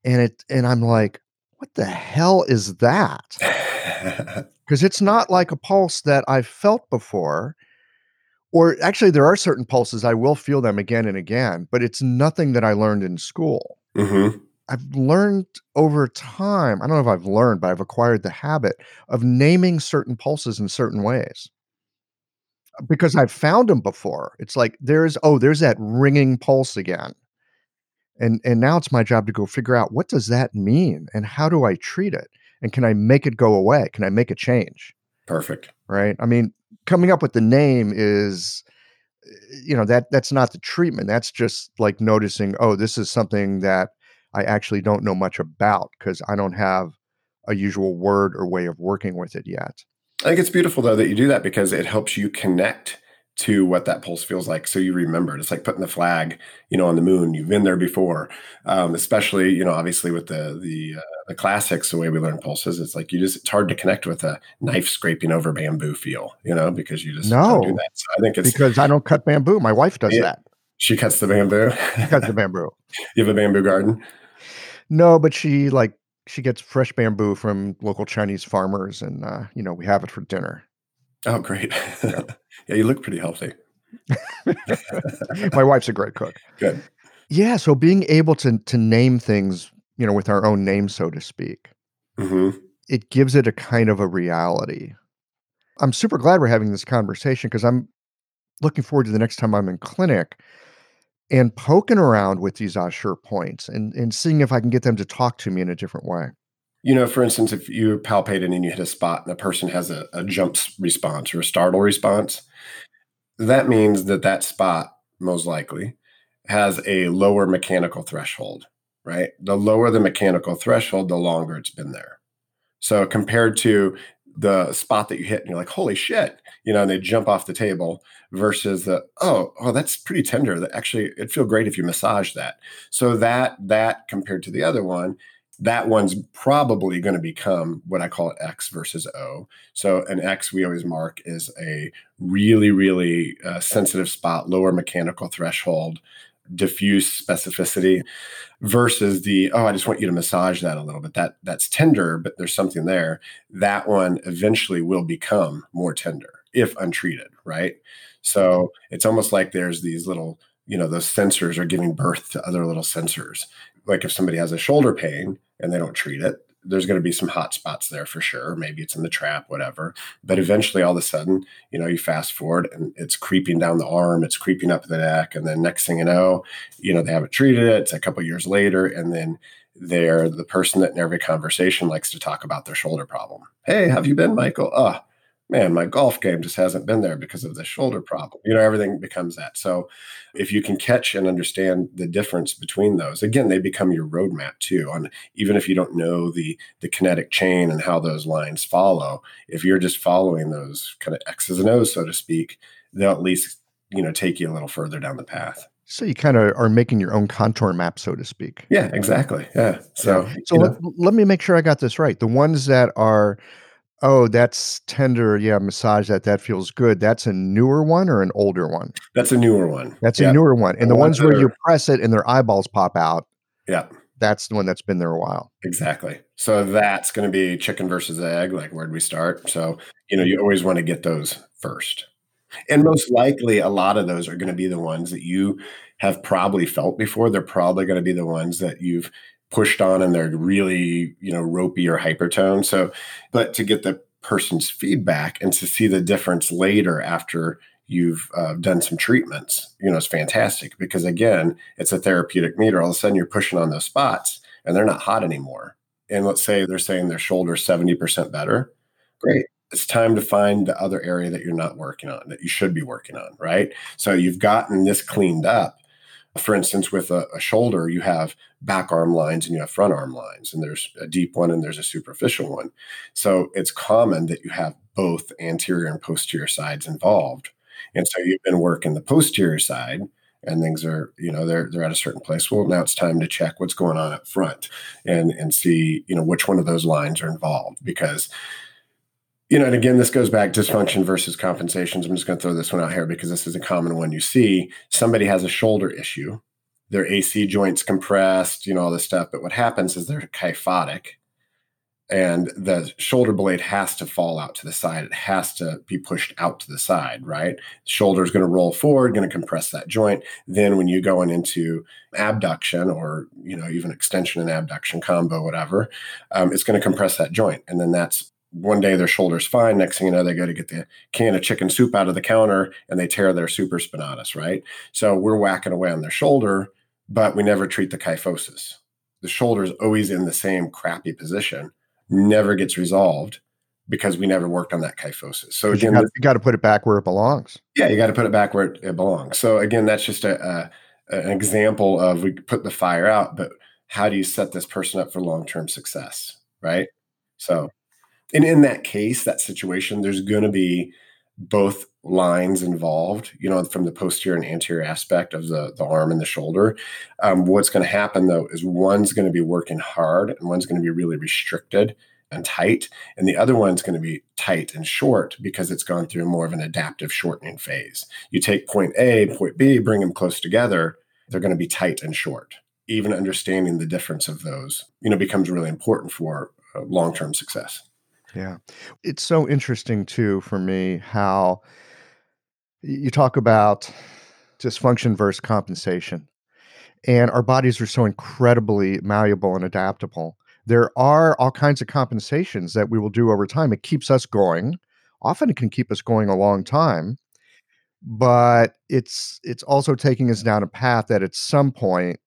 and it and I'm like, what the hell is that? [laughs] Because it's not like a pulse that I've felt before. Or actually, there are certain pulses I will feel them again and again, but it's nothing that I learned in school. Mm-hmm. I've learned over time, I don't know if I've learned, but I've acquired the habit of naming certain pulses in certain ways. Uh, because I've found them before. It's like there's oh, there's that ringing pulse again. And and now it's my job to go figure out what does that mean and how do I treat it? And can I make it go away? Can I make a change? Perfect. Right? I mean, coming up with the name is eh, you know that that's not the treatment that's just like noticing oh this is something that I actually don't know much about because I don't have a usual word or way of working with it yet. I think it's beautiful though that you do that because it helps you connect to what that pulse feels like so you remember it. It's like putting the flag you know on the moon. You've been there before um, especially you know obviously with the the uh, the classics the way we learn pulses it's like you just it's hard to connect with a knife scraping over bamboo feel you know because you just no do that. So i think it's because i don't cut bamboo. My wife does yeah, that. She cuts the bamboo. She cuts the bamboo. [laughs] You have a bamboo garden no but she like she gets fresh bamboo from local chinese farmers and uh, you know we have it for dinner Oh, great. Yeah, [laughs] yeah you look pretty healthy. [laughs] My wife's a great cook. [laughs] Good. Yeah. So being able to to name things, you know, with our own name, so to speak, mm-hmm. it gives it a kind of a reality. I'm super glad we're having this conversation because I'm looking forward to the next time I'm in clinic and poking around with these Ashi points and, and seeing if I can get them to talk to me in a different way. You know, for instance, if you palpate and you hit a spot and a person has a, a jump response or a startle response, that means that that spot most likely has a lower mechanical threshold, right? The lower the mechanical threshold, the longer it's been there. So compared to the spot that you hit and you're like, holy shit, you know, and they jump off the table versus the, oh, oh, that's pretty tender. That actually it'd feel great if you massage that. So that that compared to the other one that one's probably going to become what I call X versus O. So an X we always mark is a really, really uh, sensitive spot, lower mechanical threshold, diffuse specificity, versus the oh I just want you to massage that a little bit. That that's tender, but there's something there. That one eventually will become more tender if untreated, right? So it's almost like there's these little you know those sensors are giving birth to other little sensors like if somebody has a shoulder pain and they don't treat it, there's going to be some hot spots there for sure. Maybe it's in the trap, whatever. But eventually, all of a sudden, you know, you fast forward and it's creeping down the arm, it's creeping up the neck, and then next thing you know, you know, they haven't treated it. It's a couple years later, and then they're the person that in every conversation likes to talk about their shoulder problem. Hey, have you been, Michael? Oh, man, my golf game just hasn't been there because of the shoulder problem. You know, everything becomes that. So if you can catch and understand the difference between those, again, they become your roadmap too. On even if you don't know the the kinetic chain and how those lines follow, if you're just following those kind of X's and O's, so to speak, they'll at least, you know, take you a little further down the path. So you kind of are making your own contour map, so to speak. Yeah, exactly. Yeah. So, so let, let me make sure I got this right. The ones that are Oh, that's tender. Yeah, massage that. That feels good. That's a newer one or an older one? That's a newer one. That's a newer one. And the, the ones, ones where are, you press it and their eyeballs pop out. Yeah. That's the one that's been there a while. Exactly. So that's going to be chicken versus egg. Like, where'd we start? So, you know, you always want to get those first. And most likely, a lot of those are going to be the ones that you have probably felt before. They're probably going to be the ones that you've pushed on and they're really, you know, ropey or hypertone. So, but to get the person's feedback and to see the difference later after you've uh, done some treatments, you know, it's fantastic because again, it's a therapeutic meter. All of a sudden you're pushing on those spots and they're not hot anymore. And let's say they're saying their shoulder 70% better. Great. It's time to find the other area that you're not working on that you should be working on, right? So you've gotten this cleaned up for instance, with a, a, shoulder, you have back arm lines and you have front arm lines, and there's a deep one and there's a superficial one. So it's common that you have both anterior and posterior sides involved. And so you've been working the posterior side and things are, you know, they're they're at a certain place. Well, now it's time to check what's going on up front and and see, you know, which one of those lines are involved because you know, and again, this goes back dysfunction versus compensations. I'm just going to throw this one out here because this is a common one you see. Somebody has a shoulder issue, their AC joints compressed, you know, all this stuff. But what happens is they're kyphotic and the shoulder blade has to fall out to the side. It has to be pushed out to the side, right? Shoulder is going to roll forward, going to compress that joint. Then when you going into abduction or, you know, even extension and abduction combo, whatever, um, it's going to compress that joint. And then that's one day their shoulder's fine. Next thing you know, they go to get the can of chicken soup out of the counter and they tear their supraspinatus, right? So we're whacking away on their shoulder, but we never treat the kyphosis. The shoulder's always in the same crappy position, never gets resolved because we never worked on that kyphosis. So again, you got, to put it back where it belongs. Yeah, you got to put it back where it, it belongs. So again, that's just a, a, an example of we put the fire out, but how do you set this person up for long-term success right so and in that case that situation there's going to be both lines involved you know from the posterior and anterior aspect of the, the arm and the shoulder. Um, what's going to happen though is one's going to be working hard and one's going to be really restricted and tight and the other one's going to be tight and short because it's gone through more of an adaptive shortening phase. You take point a point b bring them close together they're going to be tight and short. Even understanding the difference of those you know becomes really important for uh, long-term success yeah. It's so interesting too for me how you talk about dysfunction versus compensation. And our bodies are so incredibly malleable and adaptable. There are all kinds of compensations that we will do over time. It keeps us going. Often it can keep us going a long time, but it's it's also taking us down a path that at some point,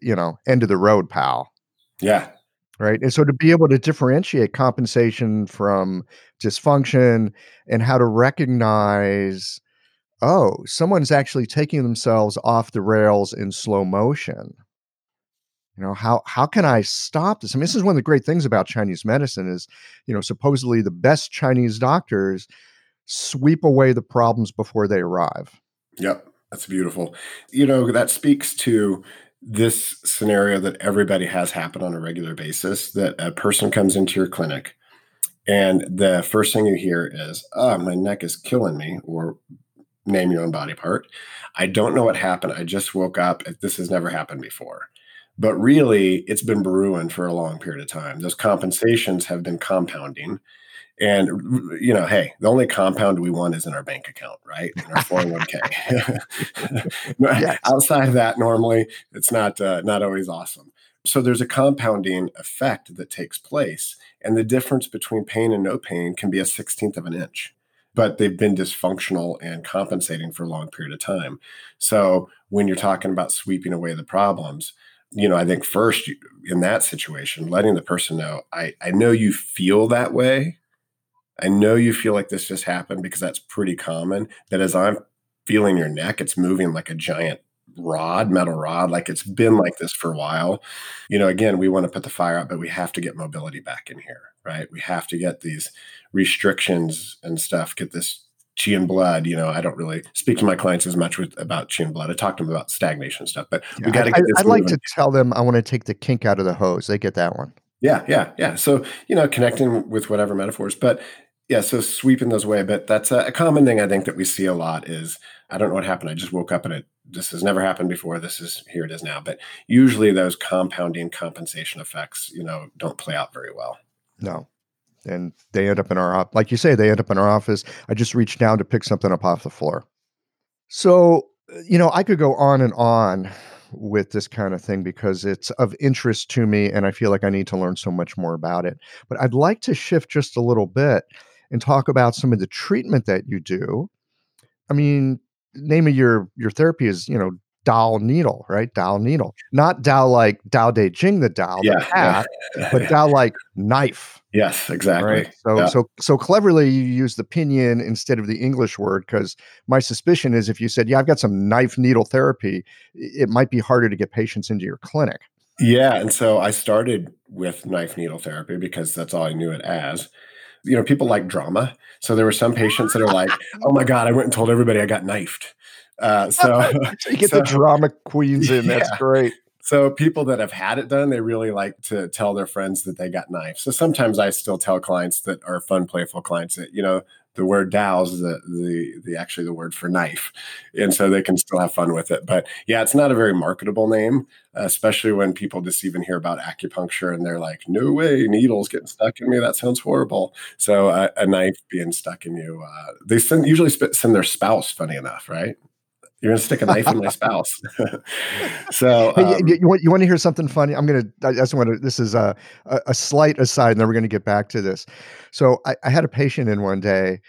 you know, end of the road, pal. Yeah, right? And so to be able to differentiate compensation from dysfunction and how to recognize, oh, someone's actually taking themselves off the rails in slow motion. You know, how how can I stop this? I mean, this is one of the great things about Chinese medicine is, you know, supposedly the best Chinese doctors sweep away the problems before they arrive. Yep. That's beautiful. You know, that speaks to this scenario that everybody has happen on a regular basis that a person comes into your clinic and the first thing you hear is, oh, my neck is killing me, or name your own body part. I don't know what happened. I just woke up. This has never happened before. But really, it's been brewing for a long period of time. Those compensations have been compounding. And you know, hey, the only compound we want is in our bank account, right? In our 401k. [laughs] [laughs] Outside of that, normally it's not uh, not always awesome. So there's a compounding effect that takes place, and the difference between pain and no pain can be a sixteenth of an inch. But they've been dysfunctional and compensating for a long period of time. So when you're talking about sweeping away the problems, you know, I think first in that situation, letting the person know, I, I know you feel that way, I know you feel like this just happened because that's pretty common. That as I'm feeling your neck, it's moving like a giant rod, metal rod, like it's been like this for a while. You know, again, we want to put the fire out, but we have to get mobility back in here, right? We have to get these restrictions and stuff, get this chi and blood. You know, I don't really speak to my clients as much with about chi and blood. I talk to them about stagnation stuff, but yeah, we got to get this. I'd moving. like to tell them I want to take the kink out of the hose. They get that one. Yeah, yeah, yeah. So, you know, connecting with whatever metaphors, but yeah, so sweeping those away. But that's a, a, common thing I think that we see a lot is I don't know what happened. I just woke up and it this has never happened before. This is here it is now. But usually those compounding compensation effects, you know, don't play out very well. No. And they end up in our like you say, they end up in our office. I just reached down to pick something up off the floor. So, you know, I could go on and on with this kind of thing because it's of interest to me and I feel like I need to learn so much more about it. But I'd like to shift just a little bit and talk about some of the treatment that you do. I mean, name of your your therapy is, you know, Dao needle, right? Dao needle. Not Dao like Dao De Jing the Dao, yeah, the path, yeah. but Dao like knife. Yes, exactly. Right? So yeah. so so cleverly you use the pinyin instead of the English word because my suspicion is if you said, Yeah, I've got some knife needle therapy, it might be harder to get patients into your clinic. Yeah. And so I started with knife needle therapy because that's all I knew it as. You know, people like drama. So there were some patients that are like, Oh my God, I went and told everybody I got knifed. Uh, [laughs] so, you [laughs] get so, the drama queens in. That's yeah. great. So people that have had it done, they really like to tell their friends that they got knifed. So sometimes I still tell clients that are fun, playful clients that you know the word "Dao" is the the the actually the word for knife, and so they can still have fun with it. But yeah, it's not a very marketable name, especially when people just even hear about acupuncture and they're like, "No way, needles getting stuck in me. That sounds horrible." So uh, a knife being stuck in you, uh, they send usually send their spouse. Funny enough, right? You're gonna stick a knife in my [laughs] spouse. [laughs] so um, you, you, want you want to hear something funny? I'm gonna. I just want to. This is a, a, a slight aside, and then we're gonna get back to this. So I, I had a patient in one day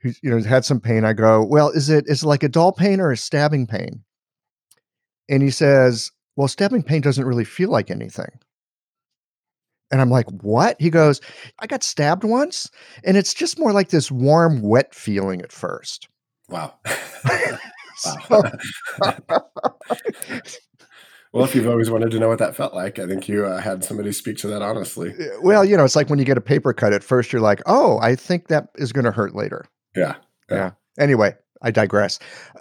who you know had some pain. I go, well, is it is it like a dull pain or a stabbing pain? And he says, well, stabbing pain doesn't really feel like anything. And I'm like, what? He goes, I got stabbed once, and it's just more like this warm, wet feeling at first. Wow. [laughs] So, [laughs] Well, [laughs] if you've always wanted to know what that felt like, I think you uh, had somebody speak to that honestly. Well, you know, it's like when you get a paper cut at first, you're like, oh, I think that is going to hurt later. Yeah. Yeah. yeah. Anyway, I digress.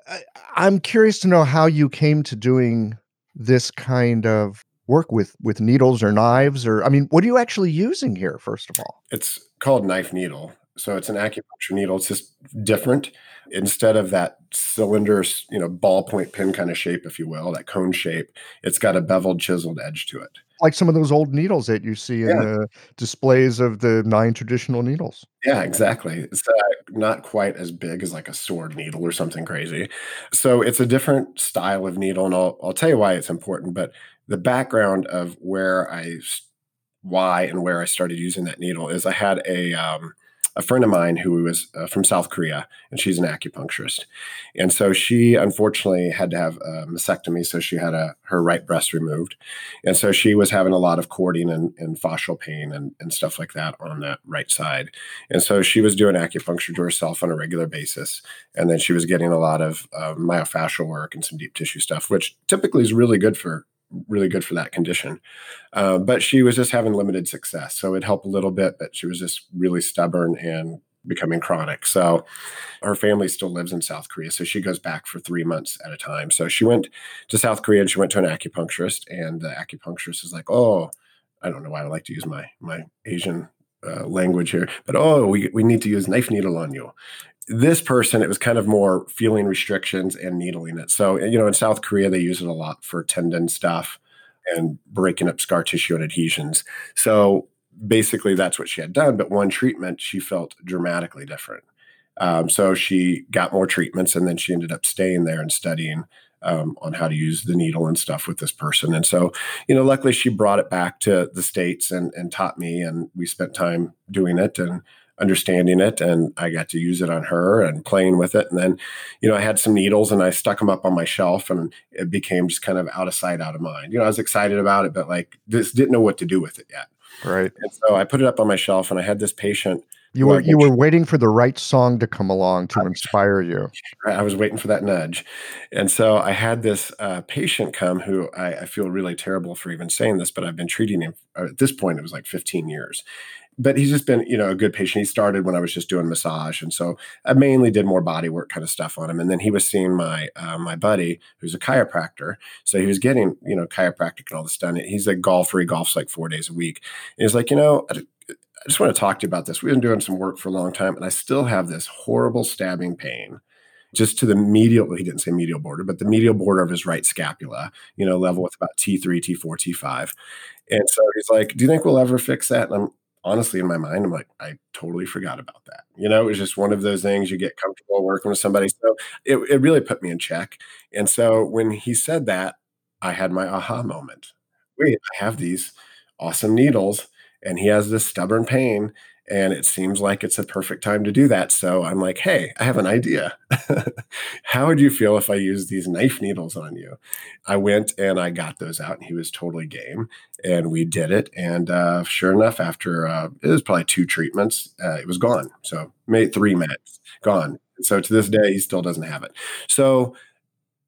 I, I'm curious to know how you came to doing this kind of work with with needles or knives or I mean, what are you actually using here first of all? It's called knife needle. So it's an acupuncture needle. It's just different. Instead of that cylinder, you know, ballpoint pin kind of shape, if you will, that cone shape, it's got a beveled, chiseled edge to it. Like some of those old needles that you see in yeah. the displays of the nine traditional needles. Yeah, exactly. It's uh, not quite as big as like a sword needle or something crazy. So it's a different style of needle, and I'll, I'll tell you why it's important. But the background of where I, why and where I started using that needle is I had a um, a friend of mine who was uh, from South Korea, and she's an acupuncturist. And so she unfortunately had to have a mastectomy, so she had a, her right breast removed. And so she was having a lot of cording and, and fascial pain and, and stuff like that on that right side. And so she was doing acupuncture to herself on a regular basis. And then she was getting a lot of uh, myofascial work and some deep tissue stuff, which typically is really good for really good for that condition. Uh, but she was just having limited success. So it helped a little bit, but she was just really stubborn and becoming chronic. So her family still lives in South Korea. So she goes back for three months at a time. So she went to South Korea and she went to an acupuncturist, and the acupuncturist is like, oh, I don't know why I like to use my my Asian uh, language here, but oh, we, we need to use knife needle on you this person, it was kind of more feeling restrictions and needling it. So, you know, in South Korea, they use it a lot for tendon stuff and breaking up scar tissue and adhesions. So basically, that's what she had done. But one treatment, she felt dramatically different. Um, so she got more treatments and then she ended up staying there and studying um, on how to use the needle and stuff with this person. And so, you know, luckily she brought it back to the States and, and taught me, and we spent time doing it. And understanding it and I got to use it on her and playing with it. And then, you know, I had some needles and I stuck them up on my shelf and it became just kind of out of sight, out of mind. You know, I was excited about it, but like just didn't know what to do with it yet. Right. And so I put it up on my shelf and I had this patient. You were you were waiting for the right song to come along to [laughs] inspire you. I was waiting for that nudge, and so I had this uh, patient come who I, I, feel really terrible for even saying this, but I've been treating him uh, at this point. It was like 15 years, but he's just been, you know, a good patient. He started when I was just doing massage, and so I mainly did more body work kind of stuff on him. And then he was seeing my uh, my buddy, who's a chiropractor, so he was getting, you know, chiropractic and all this done. He's a golfer. He golfs like four days a week. And he's like, you know, I, I just want to talk to you about this. We've been doing some work for a long time, and I still have this horrible stabbing pain just to the medial, he didn't say medial border, but the medial border of his right scapula, you know, level with about T3, T4, T5. And so he's like, Do you think we'll ever fix that? And I'm, honestly in my mind i'm like i totally forgot about that. You know it was just one of those things you get comfortable working with somebody. So it, it really put me in check. And so when he said that i had my aha moment. Wait i have these awesome needles and he has this stubborn pain and it seems like it's a perfect time to do that. So I'm like, hey, I have an idea. [laughs] How would you feel if I used these knife needles on you? I went and I got those out, and he was totally game. And we did it. And uh, sure enough, after uh, it was probably two treatments, uh, it was gone. So made three minutes, gone. So to this day, he still doesn't have it. So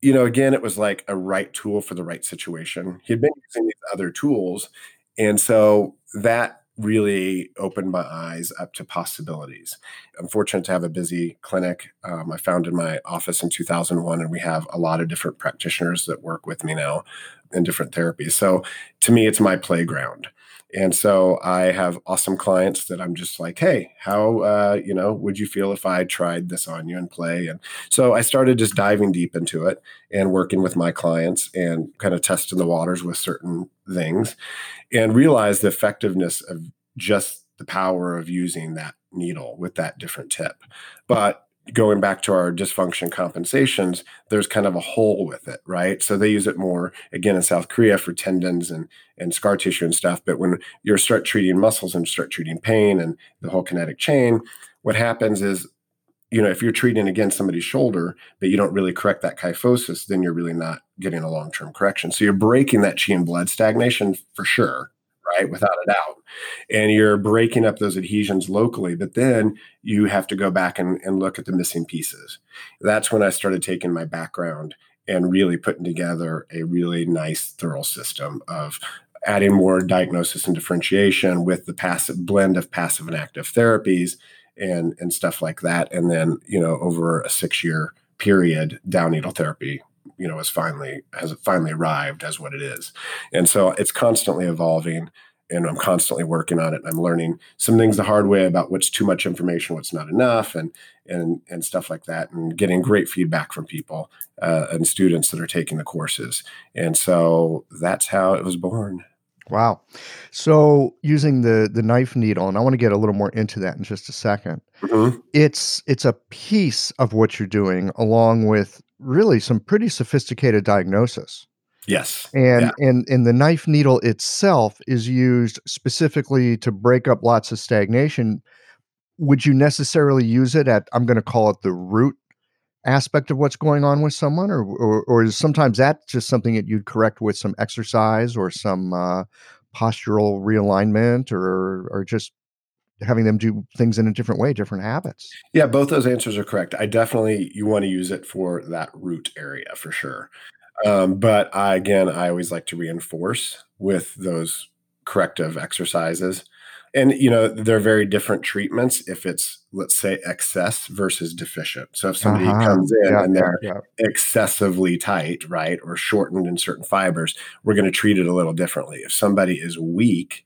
you know, again, it was like a right tool for the right situation. He had been using these other tools. And so that really opened my eyes up to possibilities. I'm fortunate to have a busy clinic. Um, I founded my office in 2001, and we have a lot of different practitioners that work with me now in different therapies. So to me, it's my playground. And so I have awesome clients that I'm just like, hey, how uh, you know would you feel if I tried this on you and play? And so I started just diving deep into it and working with my clients and kind of testing the waters with certain things, and realized the effectiveness of just the power of using that needle with that different tip. But going back to our dysfunction compensations, there's kind of a hole with it, right? So they use it more again in South Korea for tendons and and scar tissue and stuff. But when you start treating muscles and start treating pain and the whole kinetic chain, what happens is, you know, if you're treating against somebody's shoulder, but you don't really correct that kyphosis, then you're really not getting a long-term correction. So you're breaking that chi and blood stagnation for sure right? Without a doubt. And you're breaking up those adhesions locally, but then you have to go back and, and look at the missing pieces. That's when I started taking my background and really putting together a really nice, thorough system of adding more diagnosis and differentiation with the passive blend of passive and active therapies and and stuff like that. And then, you know, over a six year period, Dao needle therapy, you know, has finally has finally arrived as what it is. And so it's constantly evolving and I'm constantly working on it. And I'm learning some things the hard way about what's too much information, what's not enough, and and and stuff like that, and getting great feedback from people uh, and students that are taking the courses. And so that's how it was born. Wow. So using the the knife needle, and I want to get a little more into that in just a 2nd Mm-hmm. It's it's a piece of what you're doing, along with really some pretty sophisticated diagnosis. Yes. And Yeah. and and the knife needle itself is used specifically to break up lots of stagnation. Would you necessarily use it at I'm going to call it the root aspect of what's going on with someone, or or, or is sometimes that just something that you'd correct with some exercise or some uh, postural realignment, or or just having them do things in a different way, different habits? Yeah, both those answers are correct. I definitely you want to use it for that root area for sure. Um, but I, again, I always like to reinforce with those corrective exercises. And you know, they're very different treatments if it's let's say excess versus deficient. So if somebody Uh-huh. comes in Yeah, and they're yeah. excessively tight, right, or shortened in certain fibers, we're going to treat it a little differently. If somebody is weak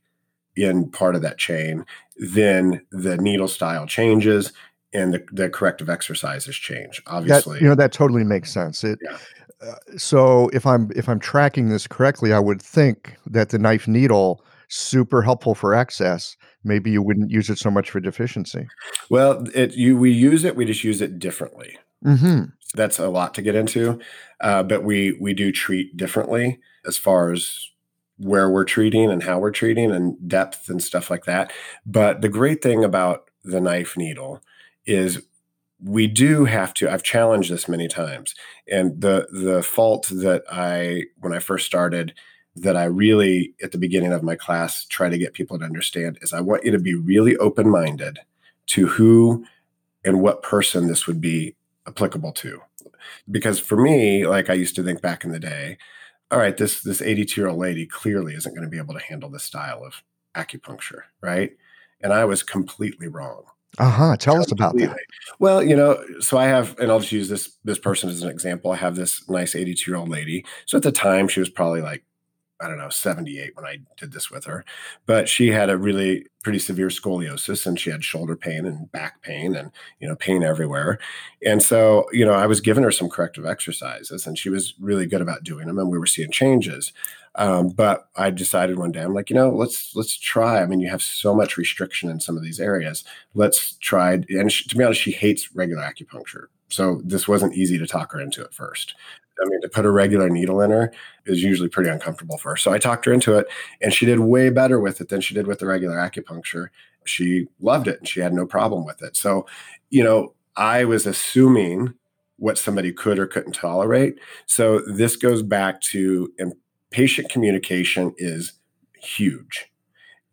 in part of that chain, then the needle style changes and the, the corrective exercises change. That Obviously, you know that totally makes sense. It Yeah. Uh, so if I'm if I'm tracking this correctly, I would think that the knife needle super helpful for excess. Maybe you wouldn't use it so much for deficiency. well, it you we use it, we just use it differently. hmm That's a lot to get into, uh, but we we do treat differently as far as where we're treating and how we're treating and depth and stuff like that. But the great thing about the knife needle is we do have to i've challenged this many times and the the fault that i when i first started that i really at the beginning of my class try to get people to understand is i want you to be really open minded to who and what person this would be applicable to. Because for me like i used to think back in the day all right this this 82 year old lady clearly isn't going to be able to handle this style of acupuncture right? And i was completely wrong Uh-huh. Tell us about that. Well, you know, so I have, and I'll just use this this person as an example. I have this nice 82 year old lady. So at the time, she was probably like, I don't know, 78 when I did this with her. But she had a really pretty severe scoliosis and she had shoulder pain and back pain and, you know, pain everywhere. And so, you know, I was giving her some corrective exercises and she was really good about doing them and we were seeing changes. Um, but I decided one day, I'm like, you know, let's let's try. I mean, you have so much restriction in some of these areas. Let's try. And she, to be honest, she hates regular acupuncture, so this wasn't easy to talk her into at first. I mean, to put a regular needle in her is usually pretty uncomfortable for her. So I talked her into it, and she did way better with it than she did with the regular acupuncture. She loved it, and she had no problem with it. So, you know, I was assuming what somebody could or couldn't tolerate. So this goes back to patient communication is huge.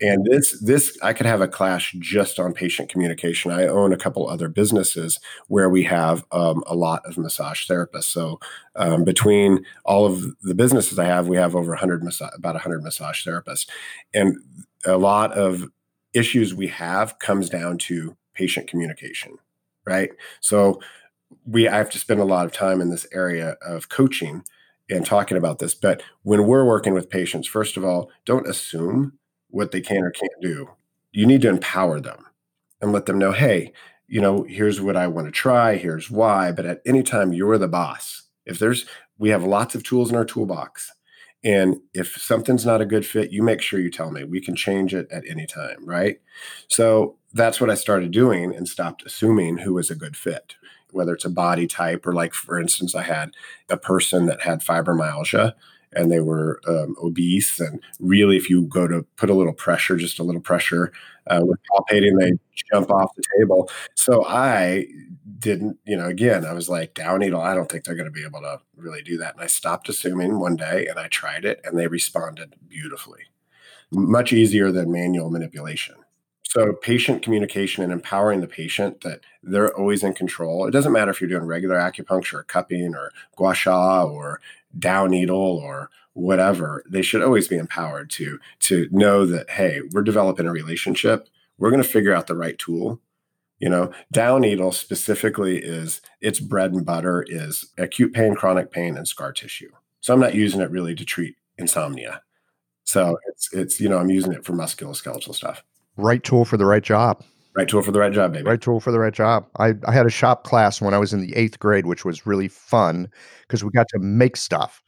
And this this I could have a class just on patient communication. I own a couple other businesses where we have um, a lot of massage therapists. So um, between all of the businesses I have, we have over 100 massa- about 100 massage therapists, and a lot of issues we have comes down to patient communication, right? So we I have to spend a lot of time in this area of coaching and talking about this. But when we're working with patients, first of all, don't assume what they can or can't do. You need to empower them and let them know, hey, you know, here's what I want to try, here's why. But at any time, you're the boss. If there's, we have lots of tools in our toolbox. And if something's not a good fit, you make sure you tell me. We can change it at any time, right? So that's what I started doing and stopped assuming who was a good fit, whether it's a body type or, like, for instance, I had a person that had fibromyalgia and they were um, obese. And really, if you go to put a little pressure, just a little pressure uh, with palpating, they jump off the table. So I didn't, you know, again, I was like, Dao needle, I don't think they're going to be able to really do that. And I stopped assuming one day and I tried it and they responded beautifully, much easier than manual manipulation. So, patient communication and empowering the patient that they're always in control. It doesn't matter if you're doing regular acupuncture or cupping or gua sha or Dao needle or whatever. They should always be empowered to to know that hey, we're developing a relationship. We're going to figure out the right tool. You know, Dao needle specifically is its bread and butter is acute pain, chronic pain, and scar tissue. So I'm not using it really to treat insomnia. So it's it's you know I'm using it for musculoskeletal stuff. Right tool for the right job. Right tool for the right job, baby. Right tool for the right job. I, I had a shop class when I was in the eighth grade, which was really fun because we got to make stuff.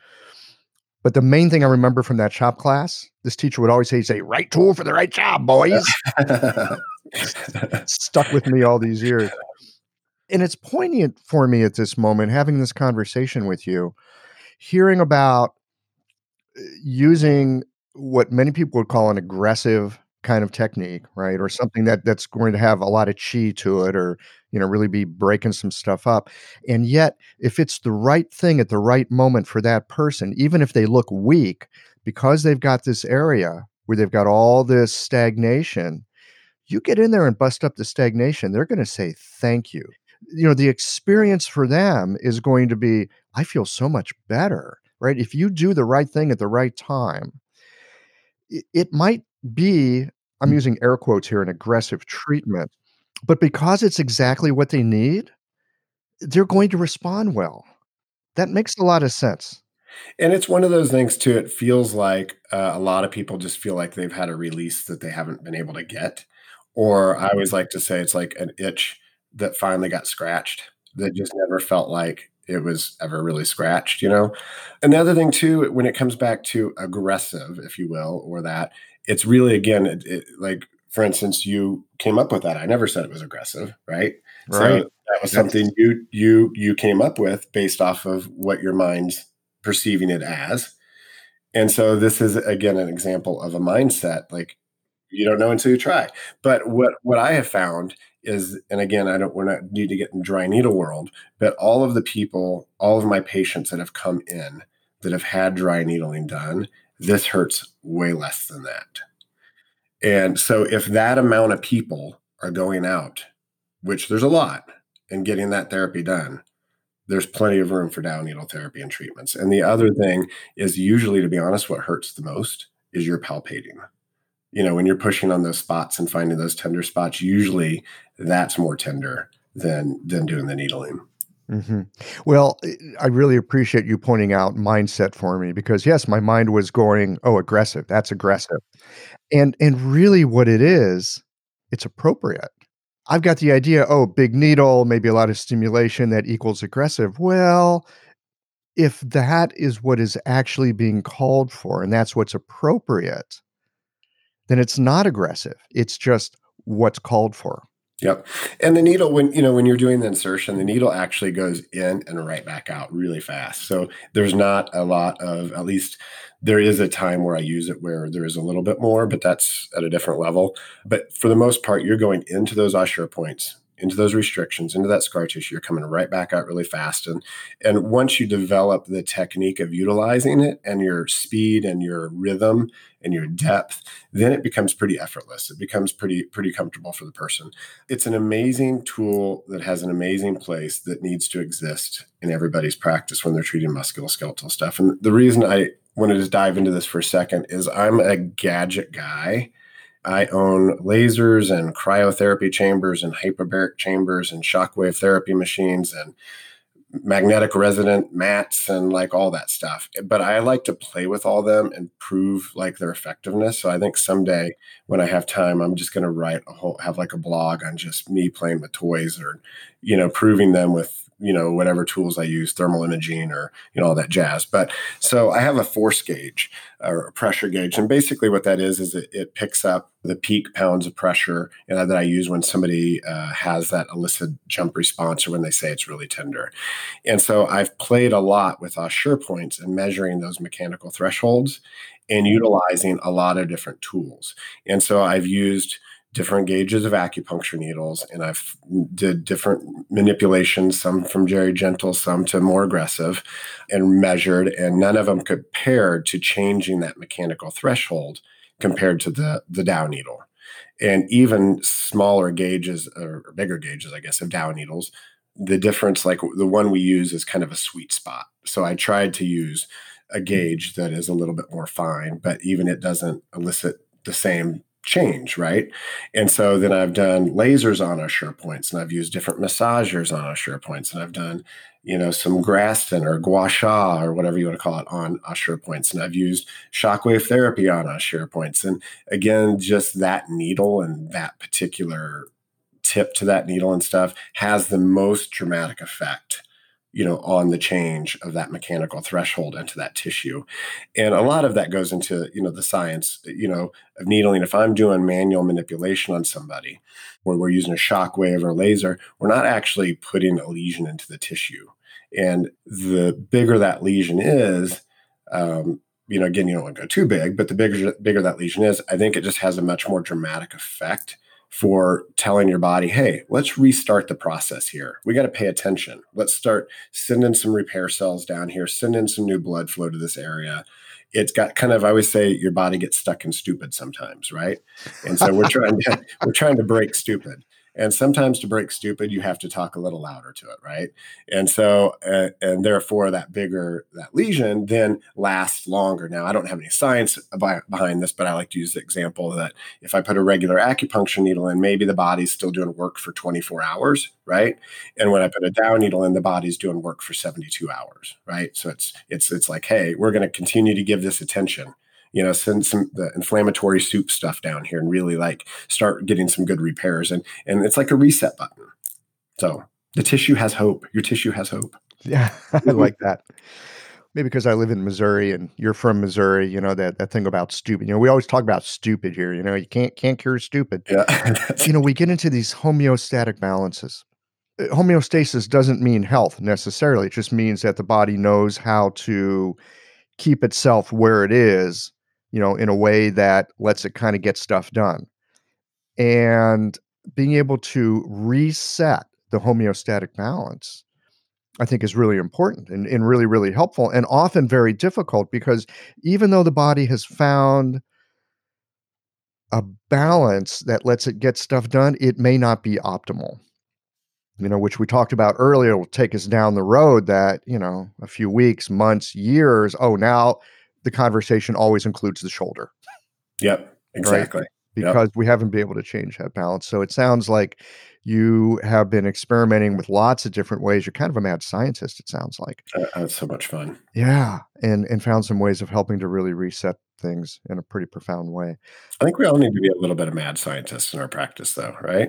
But the main thing I remember from that shop class, this teacher would always say, say, right tool for the right job, boys. [laughs] Stuck with me all these years. And it's poignant for me at this moment, having this conversation with you, hearing about uh, using what many people would call an aggressive kind of technique, right? Or something that that's going to have a lot of chi to it or, you know, really be breaking some stuff up. And yet, if it's the right thing at the right moment for that person, even if they look weak, because they've got this area where they've got all this stagnation, you get in there and bust up the stagnation, they're going to say thank you. You know, the experience for them is going to be, I feel so much better, right? If you do the right thing at the right time, it might be I'm mm. using air quotes here, an aggressive treatment. But because it's exactly what they need, they're going to respond well. That makes a lot of sense. And it's one of those things too. It feels like uh, a lot of people just feel like they've had a release that they haven't been able to get. Or I always like to say it's like an itch that finally got scratched that just never felt like it was ever really scratched, you know? Another thing too, when it comes back to aggressive, if you will, or that, it's really again it, it, like for instance you came up with that. I never said it was aggressive right, right. so that was something you you you came up with based off of what your mind's perceiving it as. And so this is again an example of a mindset like you don't know until you try. But what what i have found is and again i don't we're not need to get in dry needle world but all of the people all of my patients that have come in that have had dry needling done this hurts way less than that. And so if that amount of people are going out, which there's a lot, and getting that therapy done, there's plenty of room for Dao needle therapy and treatments. And the other thing is usually, to be honest, what hurts the most is you're palpating. You know, when you're pushing on those spots and finding those tender spots, usually that's more tender than than doing the needling. Mm-hmm. Well, I really appreciate you pointing out mindset for me because yes, my mind was going, "Oh, aggressive. That's aggressive," and and really, what it is, it's appropriate. I've got the idea, oh, big needle, maybe a lot of stimulation that equals aggressive. Well, if that is what is actually being called for and that's what's appropriate, then it's not aggressive. It's just what's called for. Yep. And the needle, when you know, when you're doing the insertion, the needle actually goes in and right back out really fast. So there's not a lot of at least there is a time where I use it where there is a little bit more, but that's at a different level. But for the most part, you're going into those ashi points into those restrictions, into that scar tissue, you're coming right back out really fast. And and once you develop the technique of utilizing it and your speed and your rhythm and your depth, then it becomes pretty effortless. It becomes pretty pretty comfortable for the person. It's an amazing tool that has an amazing place that needs to exist in everybody's practice when they're treating musculoskeletal stuff. And the reason I wanted to dive into this for a second is I'm a gadget guy I own lasers and cryotherapy chambers and hyperbaric chambers and shockwave therapy machines and magnetic resonant mats and like all that stuff. But I like to play with all them and prove like their effectiveness. So I think someday when I have time, I'm just going to write a whole, have like a blog on just me playing with toys or, you know, proving them with you know whatever tools I use, thermal imaging or you know all that jazz. But so I have a force gauge or a pressure gauge, and basically what that is is it, it picks up the peak pounds of pressure you know, that I use when somebody uh, has that illicit jump response or when they say it's really tender. And so I've played a lot with ashi points and measuring those mechanical thresholds and utilizing a lot of different tools. And so I've used different gauges of acupuncture needles and I've did different manipulations, some from very gentle, some to more aggressive and measured and none of them compared to changing that mechanical threshold compared to the the Dao needle. and even smaller gauges or bigger gauges, I guess, of Dao needles. The difference, like the one we use, is kind of a sweet spot. So I tried to use a gauge that is a little bit more fine, but even it doesn't elicit the same change, right? And so then I've done lasers on ashi points and I've used different massagers on ashi points and I've done, you know, some Graston or gua sha or whatever you want to call it on ashi points. And I've used shockwave therapy on ashi points. And again, just that needle and that particular tip to that needle and stuff has the most dramatic effect you know on the change of that mechanical threshold into that tissue. And a lot of that goes into you know the science you know of needling. If i'm doing manual manipulation on somebody where we're using a shock wave or laser we're not actually putting a lesion into the tissue. And the bigger that lesion is um, you know again you don't want to go too big but the bigger bigger that lesion is i think it just has a much more dramatic effect for telling your body, hey, let's restart the process here. We got to pay attention. Let's start sending some repair cells down here, send in some new blood flow to this area. It's got kind of, I always say your body gets stuck in stupid sometimes, right? And so we're trying to [laughs] we're trying to break stupid. And sometimes to break stupid, you have to talk a little louder to it, right? And so, uh, and therefore, that bigger that lesion then lasts longer. Now, I don't have any science behind this, but I like to use the example that if I put a regular acupuncture needle in, maybe the body's still doing work for 24 hours, right? And when I put a Dao needle in, the body's doing work for 72 hours, right? So it's it's it's like, hey, we're going to continue to give this attention you know, send some the inflammatory soup stuff down here and really like start getting some good repairs. And and it's like a reset button. So the tissue has hope. Your tissue has hope. Yeah, [laughs] I like that. Maybe because I live in Missouri and you're from Missouri, you know, that, that thing about stupid. You know, we always talk about stupid here. You know, you can't can't cure stupid. Yeah. [laughs] you know, we get into these homeostatic balances. Uh, homeostasis doesn't mean health necessarily. It just means that the body knows how to keep itself where it is you know, in a way that lets it kind of get stuff done. And being able to reset the homeostatic balance, I think, is really important and, and really, really helpful and often very difficult because even though the body has found a balance that lets it get stuff done, it may not be optimal. You know, which we talked about earlier will take us down the road that, you know, a few weeks, months, years. Oh, now the conversation always includes the shoulder. Yep, exactly. Right? Because yep. we haven't been able to change that balance. So it sounds like you have been experimenting with lots of different ways. You're kind of a mad scientist, it sounds like. Uh, that's so much fun. Yeah. And and found some ways of helping to really reset things in a pretty profound way. I think we all need to be a little bit of mad scientists in our practice though, right?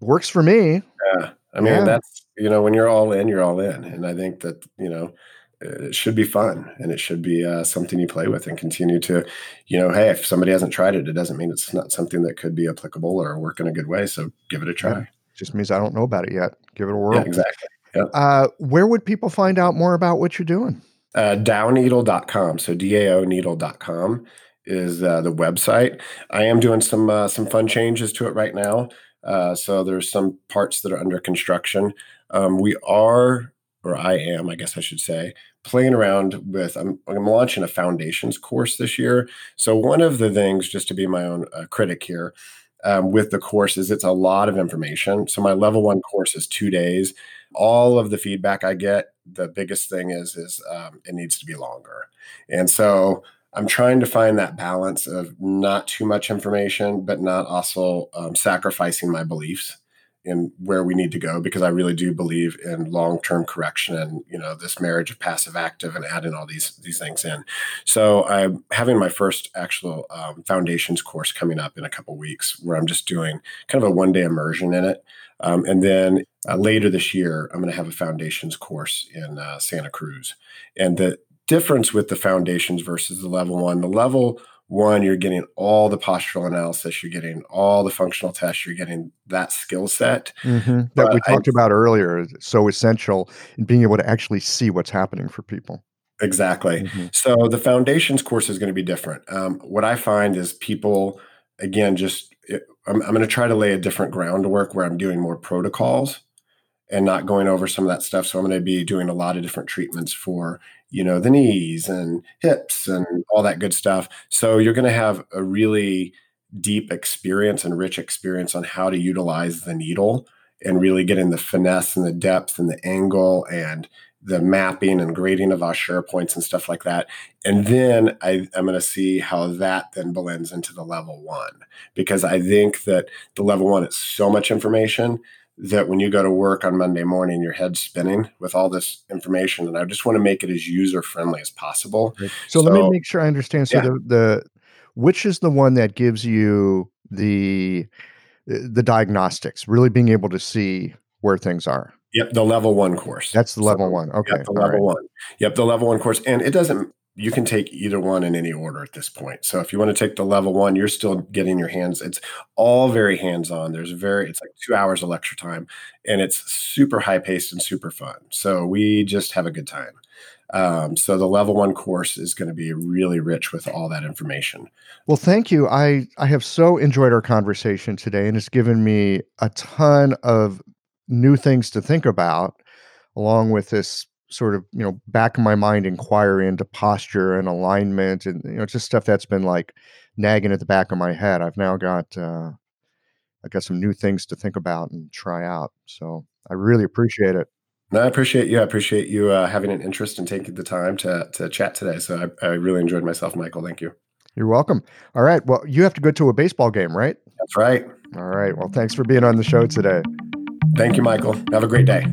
Works for me. Yeah. I mean, yeah. that's you know, when you're all in, you're all in. And I think that, you know, it should be fun and it should be uh, something you play with and continue to you know hey if somebody hasn't tried it it doesn't mean it's not something that could be applicable or work in a good way so give it a try. Yeah. just means i don't know about it yet. Give it a whirl. Yeah, exactly. Yep. uh, where would people find out more about what you're doing? Uh, daoneedle.com so dao needle.com is uh, the website. I am doing some uh, some fun changes to it right now. Uh, so there's some parts that are under construction. Um, we are or I am, I guess I should say, playing around with. I'm, I'm launching a foundations course this year. So one of the things, just to be my own uh, critic here, um, with the course is it's a lot of information. So my level one course is two days. All of the feedback I get, the biggest thing is is um, it needs to be longer. And so I'm trying to find that balance of not too much information, but not also um, sacrificing my beliefs in where we need to go because I really do believe in long-term correction and you know this marriage of passive active and adding all these these things in. So I'm having my first actual um, foundations course coming up in a couple weeks where I'm just doing kind of a one-day immersion in it, um, and then uh, later this year I'm going to have a foundations course in uh, Santa Cruz, and the difference with the foundations versus the level one, the level one, you're getting all the postural analysis, you're getting all the functional tests, you're getting that skill set mm-hmm. that we talked I, about earlier. So essential in being able to actually see what's happening for people. Exactly. Mm-hmm. So the foundations course is going to be different. Um, what I find is people, again, just it, I'm, I'm going to try to lay a different groundwork where I'm doing more protocols and not going over some of that stuff. So I'm going to be doing a lot of different treatments for you know, the knees and hips and all that good stuff. So you're going to have a really deep experience and rich experience on how to utilize the needle and really getting the finesse and the depth and the angle and the mapping and grading of ashi points and stuff like that. And then I, am going to see how that then blends into the level one, because I think that the level one is so much information that when you go to work on Monday morning, your head's spinning with all this information. And I just want to make it as user friendly as possible. So, so, let me make sure I understand. So yeah. the, the, which is the one that gives you the, the diagnostics, really being able to see where things are. Yep, the level one course. That's the level so, one. Okay, yep, the level right. one. Yep, the level one course, and it doesn't. You can take either one in any order at this point. So if you want to take the level one, you're still getting your hands. It's all very hands on. There's very. It's like two hours of lecture time, and it's super high paced and super fun. So we just have a good time. Um, so the level one course is going to be really rich with all that information. Well, thank you. I I have so enjoyed our conversation today, and it's given me a ton of new things to think about, along with this sort of you know back of my mind inquiry into posture and alignment and you know just stuff that's been like nagging at the back of my head. I've now got uh, I got some new things to think about and try out. So I really appreciate it. No, I appreciate you. I appreciate you uh, having an interest and taking the time to to chat today. So I, I really enjoyed myself, Michael. Thank you. You're welcome. All right. Well, you have to go to a baseball game, right? That's right. All right. Well, thanks for being on the show today. Thank you, Michael. Have a great day.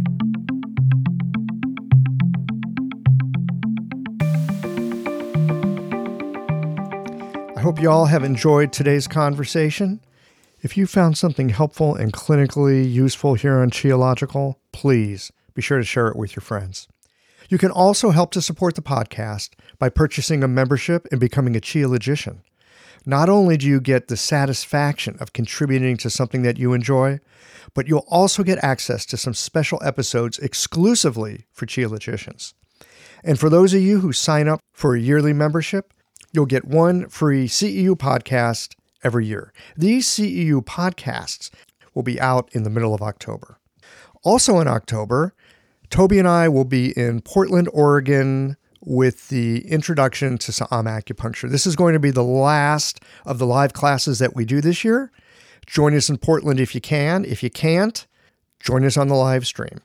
Hope you all have enjoyed today's conversation. If you found something helpful and clinically useful here on Qiological, please be sure to share it with your friends. You can also help to support the podcast by purchasing a membership and becoming a Qiologician. Not only do you get the satisfaction of contributing to something that you enjoy, but you'll also get access to some special episodes exclusively for Qiologicians. And for those of you who sign up for a yearly membership, you'll get one free CEU podcast every year. These CEU podcasts will be out in the middle of October. Also in October, Toby and I will be in Portland, Oregon with the introduction to Saam um, acupuncture. This is going to be the last of the live classes that we do this year. Join us in Portland if you can. If you can't, join us on the live stream.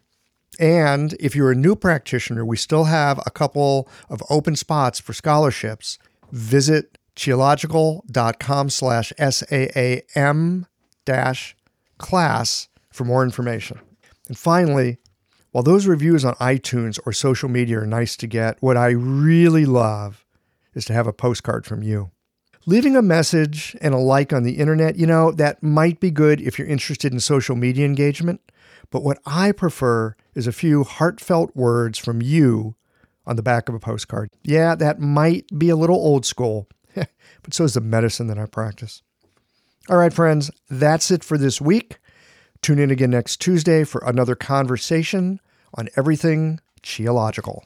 And if you're a new practitioner, we still have a couple of open spots for scholarships. Visit qiological.com slash SAAM dash class for more information. And finally, while those reviews on iTunes or social media are nice to get, what I really love is to have a postcard from you. Leaving a message and a like on the internet, you know, that might be good if you're interested in social media engagement. But what I prefer is a few heartfelt words from you on the back of a postcard. Yeah, that might be a little old school, [laughs] but so is the medicine that I practice. All right, friends, that's it for this week. Tune in again next Tuesday for another conversation on everything qiological.